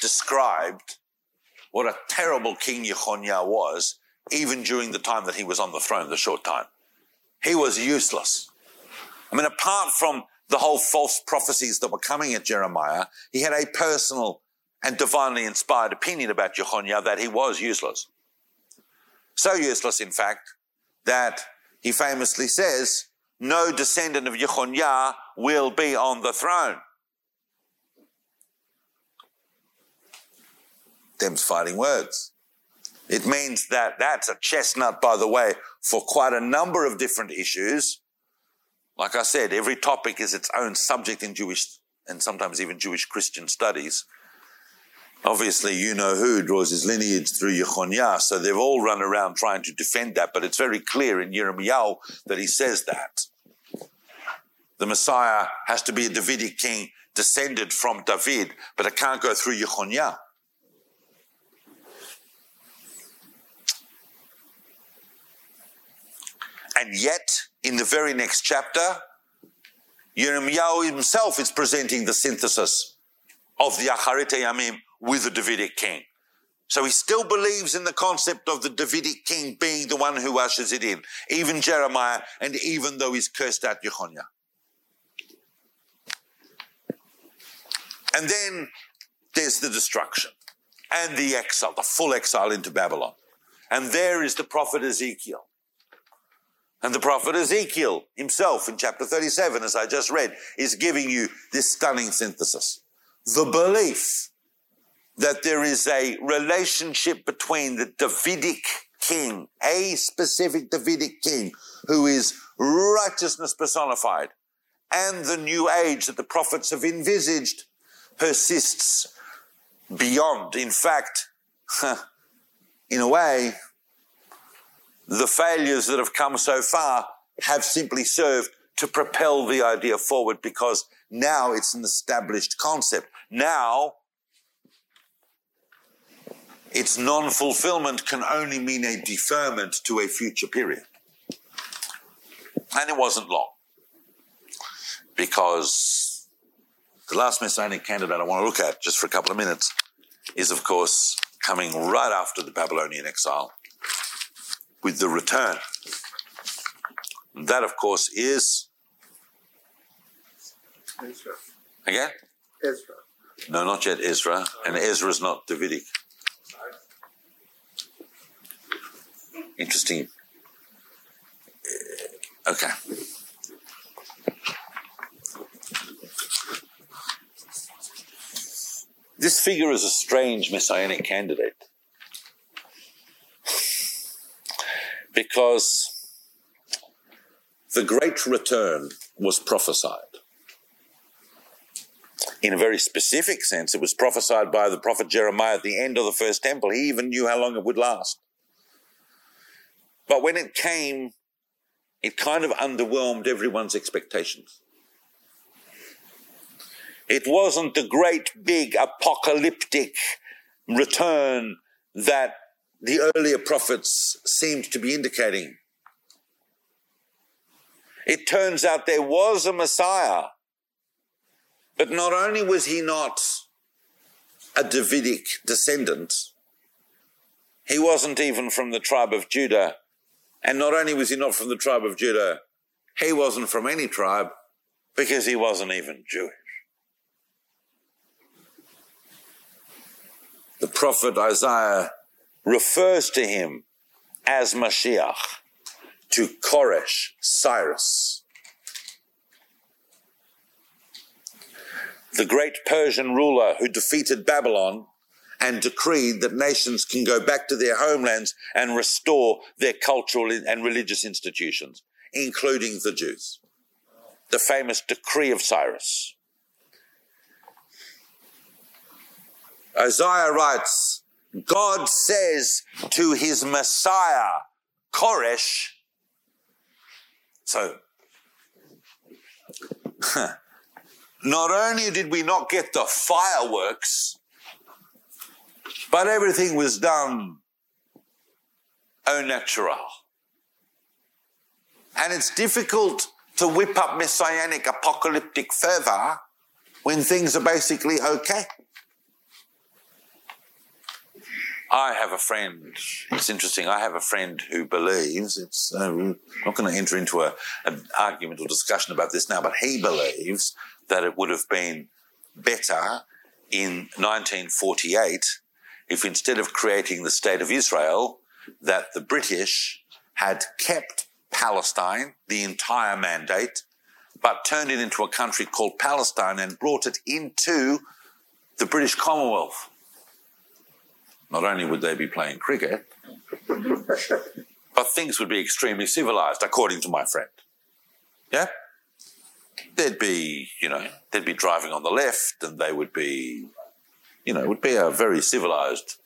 described what a terrible king Yechoniah was, even during the time that he was on the throne, the short time. He was useless. I mean, apart from the whole false prophecies that were coming at Jeremiah, he had a personal and divinely inspired opinion about Jehoniah that he was useless. So useless, in fact, that he famously says, no descendant of Jehoniah will be on the throne. Them's fighting words. It means that that's a chestnut, by the way, for quite a number of different issues. Like I said, every topic is its own subject in Jewish and sometimes even Jewish Christian studies. Obviously, you know who draws his lineage through Yechoniah, so they've all run around trying to defend that, but it's very clear in Yirmiyahu that he says that. The Messiah has to be a Davidic king descended from David, but it can't go through Yechoniah. And yet, in the very next chapter, Yirmiyahu himself is presenting the synthesis of the Acharit Yamim with the Davidic king. So he still believes in the concept of the Davidic king being the one who ushers it in, even Jeremiah, and even though he's cursed out Yechoniah. And then there's the destruction and the exile, the full exile into Babylon. And there is the prophet Ezekiel. And the prophet Ezekiel himself in chapter 37, as I just read, is giving you this stunning synthesis. The belief that there is a relationship between the Davidic king, a specific Davidic king, who is righteousness personified, and the new age that the prophets have envisaged persists beyond. In fact, in a way, the failures that have come so far have simply served to propel the idea forward because now it's an established concept. Now, its non fulfillment can only mean a deferment to a future period. And it wasn't long because the last messianic candidate I want to look at just for a couple of minutes is, of course, coming right after the Babylonian exile with the return. That, of course, is. Ezra. Again? Ezra. No, not yet Ezra. And Ezra is not Davidic. Interesting. Uh, Okay. This figure is a strange messianic candidate because the great return was prophesied. In a very specific sense, it was prophesied by the prophet Jeremiah at the end of the first temple. He even knew how long it would last. But when it came, it kind of underwhelmed everyone's expectations. It wasn't the great big apocalyptic return that the earlier prophets seemed to be indicating. It turns out there was a Messiah, but not only was he not a Davidic descendant, he wasn't even from the tribe of Judah. And not only was he not from the tribe of Judah, he wasn't from any tribe because he wasn't even Jewish. The prophet Isaiah refers to him as Mashiach to Koresh, Cyrus. The great Persian ruler who defeated Babylon and decreed that nations can go back to their homelands and restore their cultural and religious institutions, including the Jews. The famous decree of Cyrus. Isaiah writes, God says to his Messiah, Koresh, so not only did we not get the fireworks, but everything was done au natural. And it's difficult to whip up messianic apocalyptic fervor when things are basically okay. I have a friend. It's interesting. I have a friend who believes it's. Uh, I'm not going to enter into a, an argument or discussion about this now, but he believes that it would have been better in 1948 if instead of creating the state of Israel, that the British had kept Palestine, the entire mandate, but turned it into a country called Palestine and brought it into the British Commonwealth. Not only would they be playing cricket, but things would be extremely civilized, according to my friend. Yeah? They'd be, you know, they'd be driving on the left and they would be, you know, it would be a very civilized,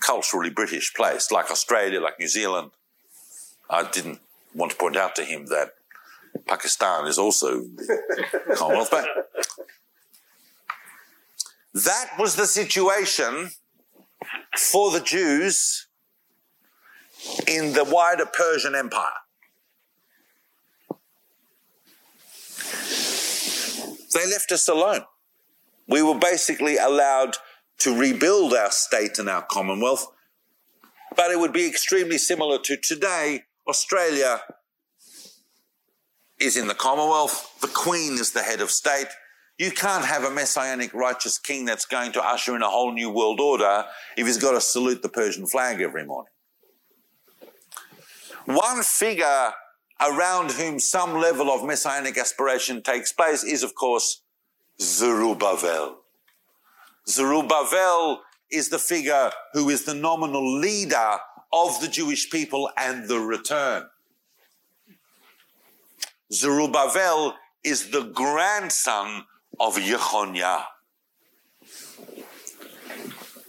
culturally British place, like Australia, like New Zealand. I didn't want to point out to him that Pakistan is also the Commonwealth, but that was the situation for the Jews in the wider Persian Empire. They left us alone. We were basically allowed to rebuild our state and our commonwealth, but it would be extremely similar to today. Australia is in the Commonwealth, the Queen is the head of state, You can't have a messianic righteous king that's going to usher in a whole new world order if he's got to salute the Persian flag every morning. One figure around whom some level of messianic aspiration takes place is, of course, Zerubbabel. Zerubbabel is the figure who is the nominal leader of the Jewish people and the return. Zerubbabel is the grandson of Yehoniah.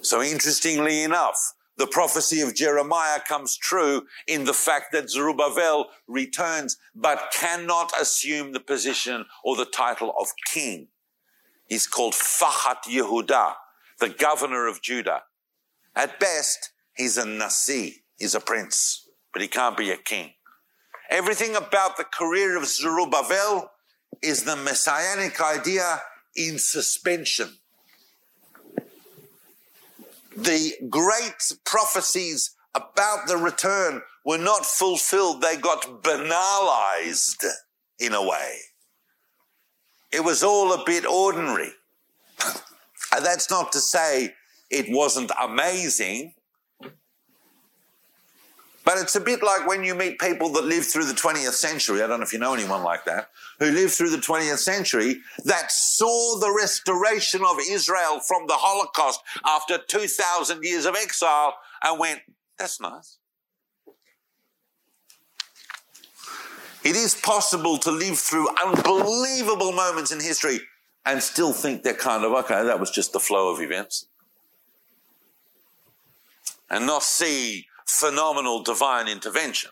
So interestingly enough, the prophecy of Jeremiah comes true in the fact that Zerubbabel returns but cannot assume the position or the title of king. He's called Fahat Yehuda, the governor of Judah. At best, he's a Nasi, he's a prince, but he can't be a king. Everything about the career of Zerubbabel is the messianic idea in suspension. The great prophecies about the return were not fulfilled, they got banalized in a way. It was all a bit ordinary. and that's not to say it wasn't amazing. But it's a bit like when you meet people that lived through the 20th century. I don't know if you know anyone like that, who lived through the 20th century that saw the restoration of Israel from the Holocaust after 2,000 years of exile and went, that's nice. It is possible to live through unbelievable moments in history and still think they're kind of, okay, that was just the flow of events. And not see phenomenal divine intervention.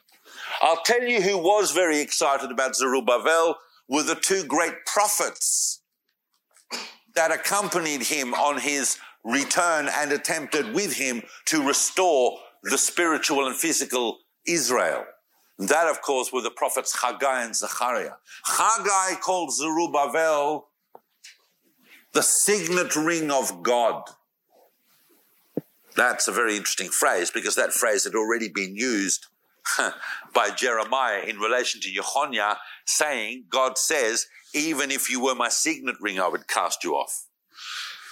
I'll tell you who was very excited about Zerubbabel were the two great prophets that accompanied him on his return and attempted with him to restore the spiritual and physical Israel. That, of course, were the prophets Haggai and Zechariah. Haggai called Zerubbabel the signet ring of God. That's a very interesting phrase because that phrase had already been used by Jeremiah in relation to Yehoniah, saying, God says, even if you were my signet ring, I would cast you off.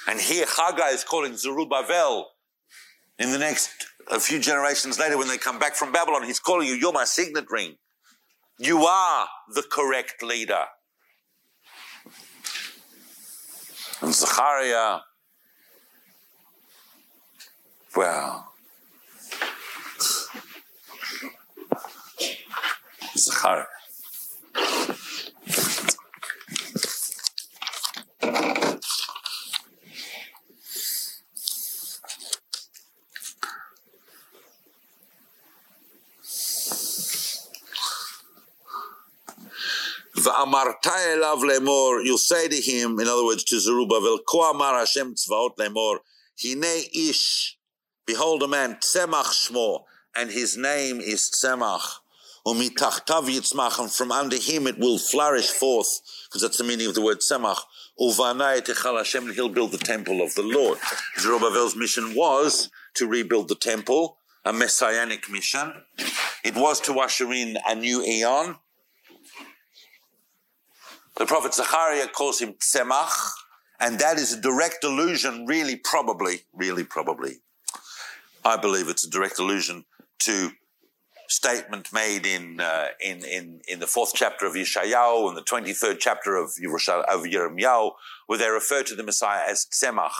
And here Haggai is calling Zerubbabel in the next, a few generations later when they come back from Babylon, he's calling you, you're my signet ring. You are the correct leader. And Zechariah well, Zachar. ואמרת אליו לאמור, you'll say to him, in other words to Zerubbabel, כה אמר השם צבאות לאמור, הנה איש Behold a man, Tzemach Shmo, and his name is Tzemach. Umitachtav yitzmach, and from under him it will flourish forth, because that's the meaning of the word Tzemach. Uvanai techal Hashem, and he'll build the temple of the Lord. Zerubbabel's mission was to rebuild the temple, a messianic mission. It was to usher in a new eon. the prophet Zechariah calls him Tzemach, and that is a direct allusion, really, probably, really, probably, I believe it's a direct allusion to statement made in, uh, in, in, in the fourth chapter of Yeshayahu and the 23rd chapter of, of Yirmiyahu, where they refer to the Messiah as Tzemach.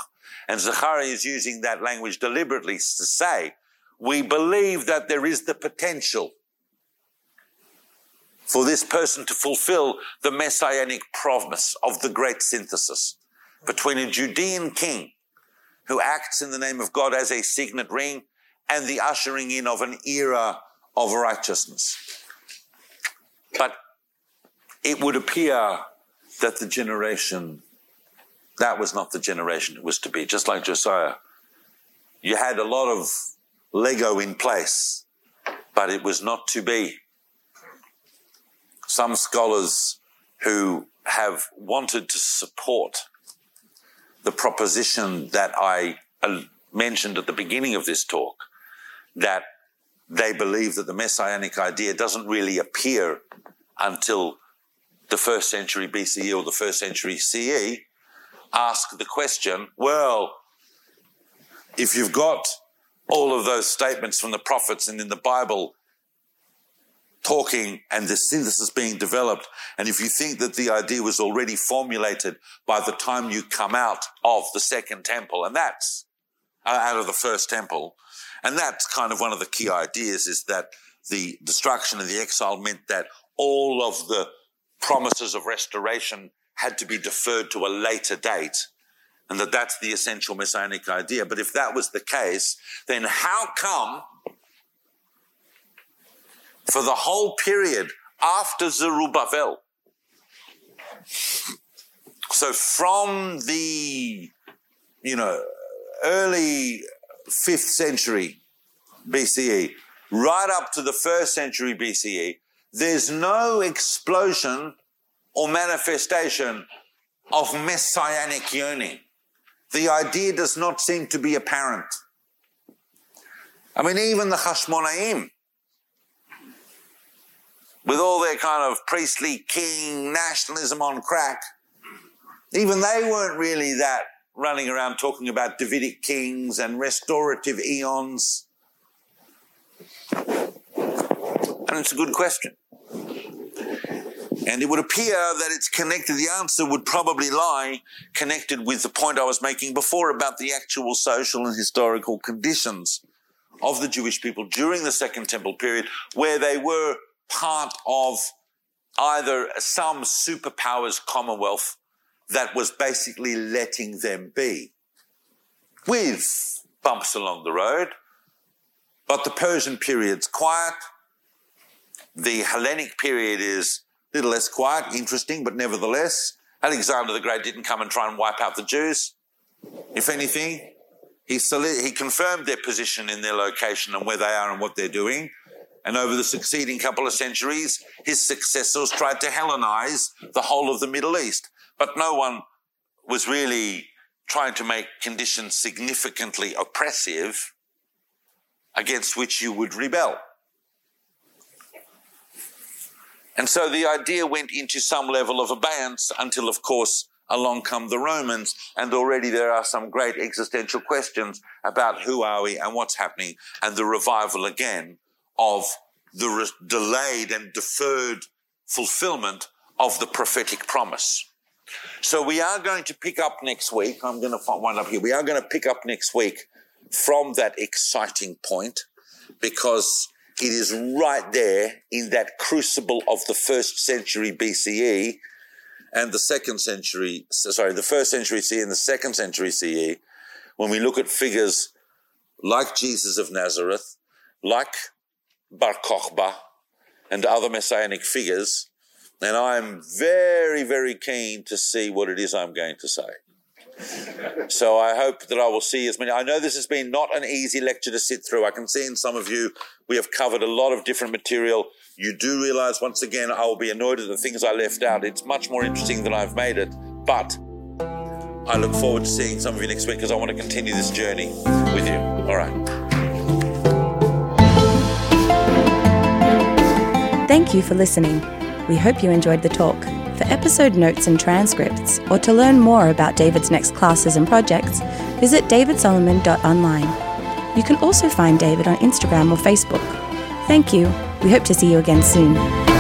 And Zechariah is using that language deliberately to say, we believe that there is the potential for this person to fulfill the messianic promise of the great synthesis between a Judean king who acts in the name of God as a signet ring and the ushering in of an era of righteousness. But it would appear that the generation, that was not the generation it was to be, just like Josiah. You had a lot of Lego in place, but it was not to be. Some scholars who have wanted to support the proposition that I uh, mentioned at the beginning of this talk that they believe that the messianic idea doesn't really appear until the first century BCE or the first century CE ask the question, well, if you've got all of those statements from the prophets and in the Bible talking and the synthesis being developed, and if you think that the idea was already formulated by the time you come out of the second temple, and that's uh, out of the first temple, and that's kind of one of the key ideas is that the destruction and the exile meant that all of the promises of restoration had to be deferred to a later date and that that's the essential messianic idea. But if that was the case, then how come for the whole period after Zerubbabel, so from the, you know, early fifth century BCE right up to the first century BCE, there's no explosion or manifestation of messianic yearning. The idea does not seem to be apparent. I mean, even the Hashmonaim, with all their kind of priestly king nationalism on crack, even they weren't really that running around talking about Davidic kings and restorative eons. And it's a good question. And it would appear that it's connected, the answer would probably lie connected with the point I was making before about the actual social and historical conditions of the Jewish people during the Second Temple period, where they were part of either some superpowers commonwealth that was basically letting them be with bumps along the road. But the Persian period's quiet. The Hellenic period is a little less quiet, interesting, but nevertheless, Alexander the Great didn't come and try and wipe out the Jews. If anything, he, he confirmed their position in their location and where they are and what they're doing. And over the succeeding couple of centuries, his successors tried to Hellenize the whole of the Middle East. But no one was really trying to make conditions significantly oppressive against which you would rebel. And so the idea went into some level of abeyance until, of course, along come the Romans, and already there are some great existential questions about who are we and what's happening, and the revival again of the re- delayed and deferred fulfillment of the prophetic promise. So we are going to pick up next week. I'm going to wind up here. We are going to pick up next week from that exciting point because it is right there in that crucible of the first century BCE and the second century, sorry, the first century CE and the second century CE. When we look at figures like Jesus of Nazareth, like Bar Kokhba, and other messianic figures, and I'm very, very keen to see what it is I'm going to say so I hope that I will see as many. I know this has been not an easy lecture to sit through. I can see in some of you we have covered a lot of different material. You do realize once again I will be annoyed at the things I left out. It's much more interesting than I've made it, but I look forward to seeing some of you next week because I want to continue this journey with you. All right. Thank you for listening. We hope you enjoyed the talk. For episode notes and transcripts, or to learn more about David's next classes and projects, visit davidsolomon.online. You can also find David on Instagram or Facebook. Thank you. We hope to see you again soon.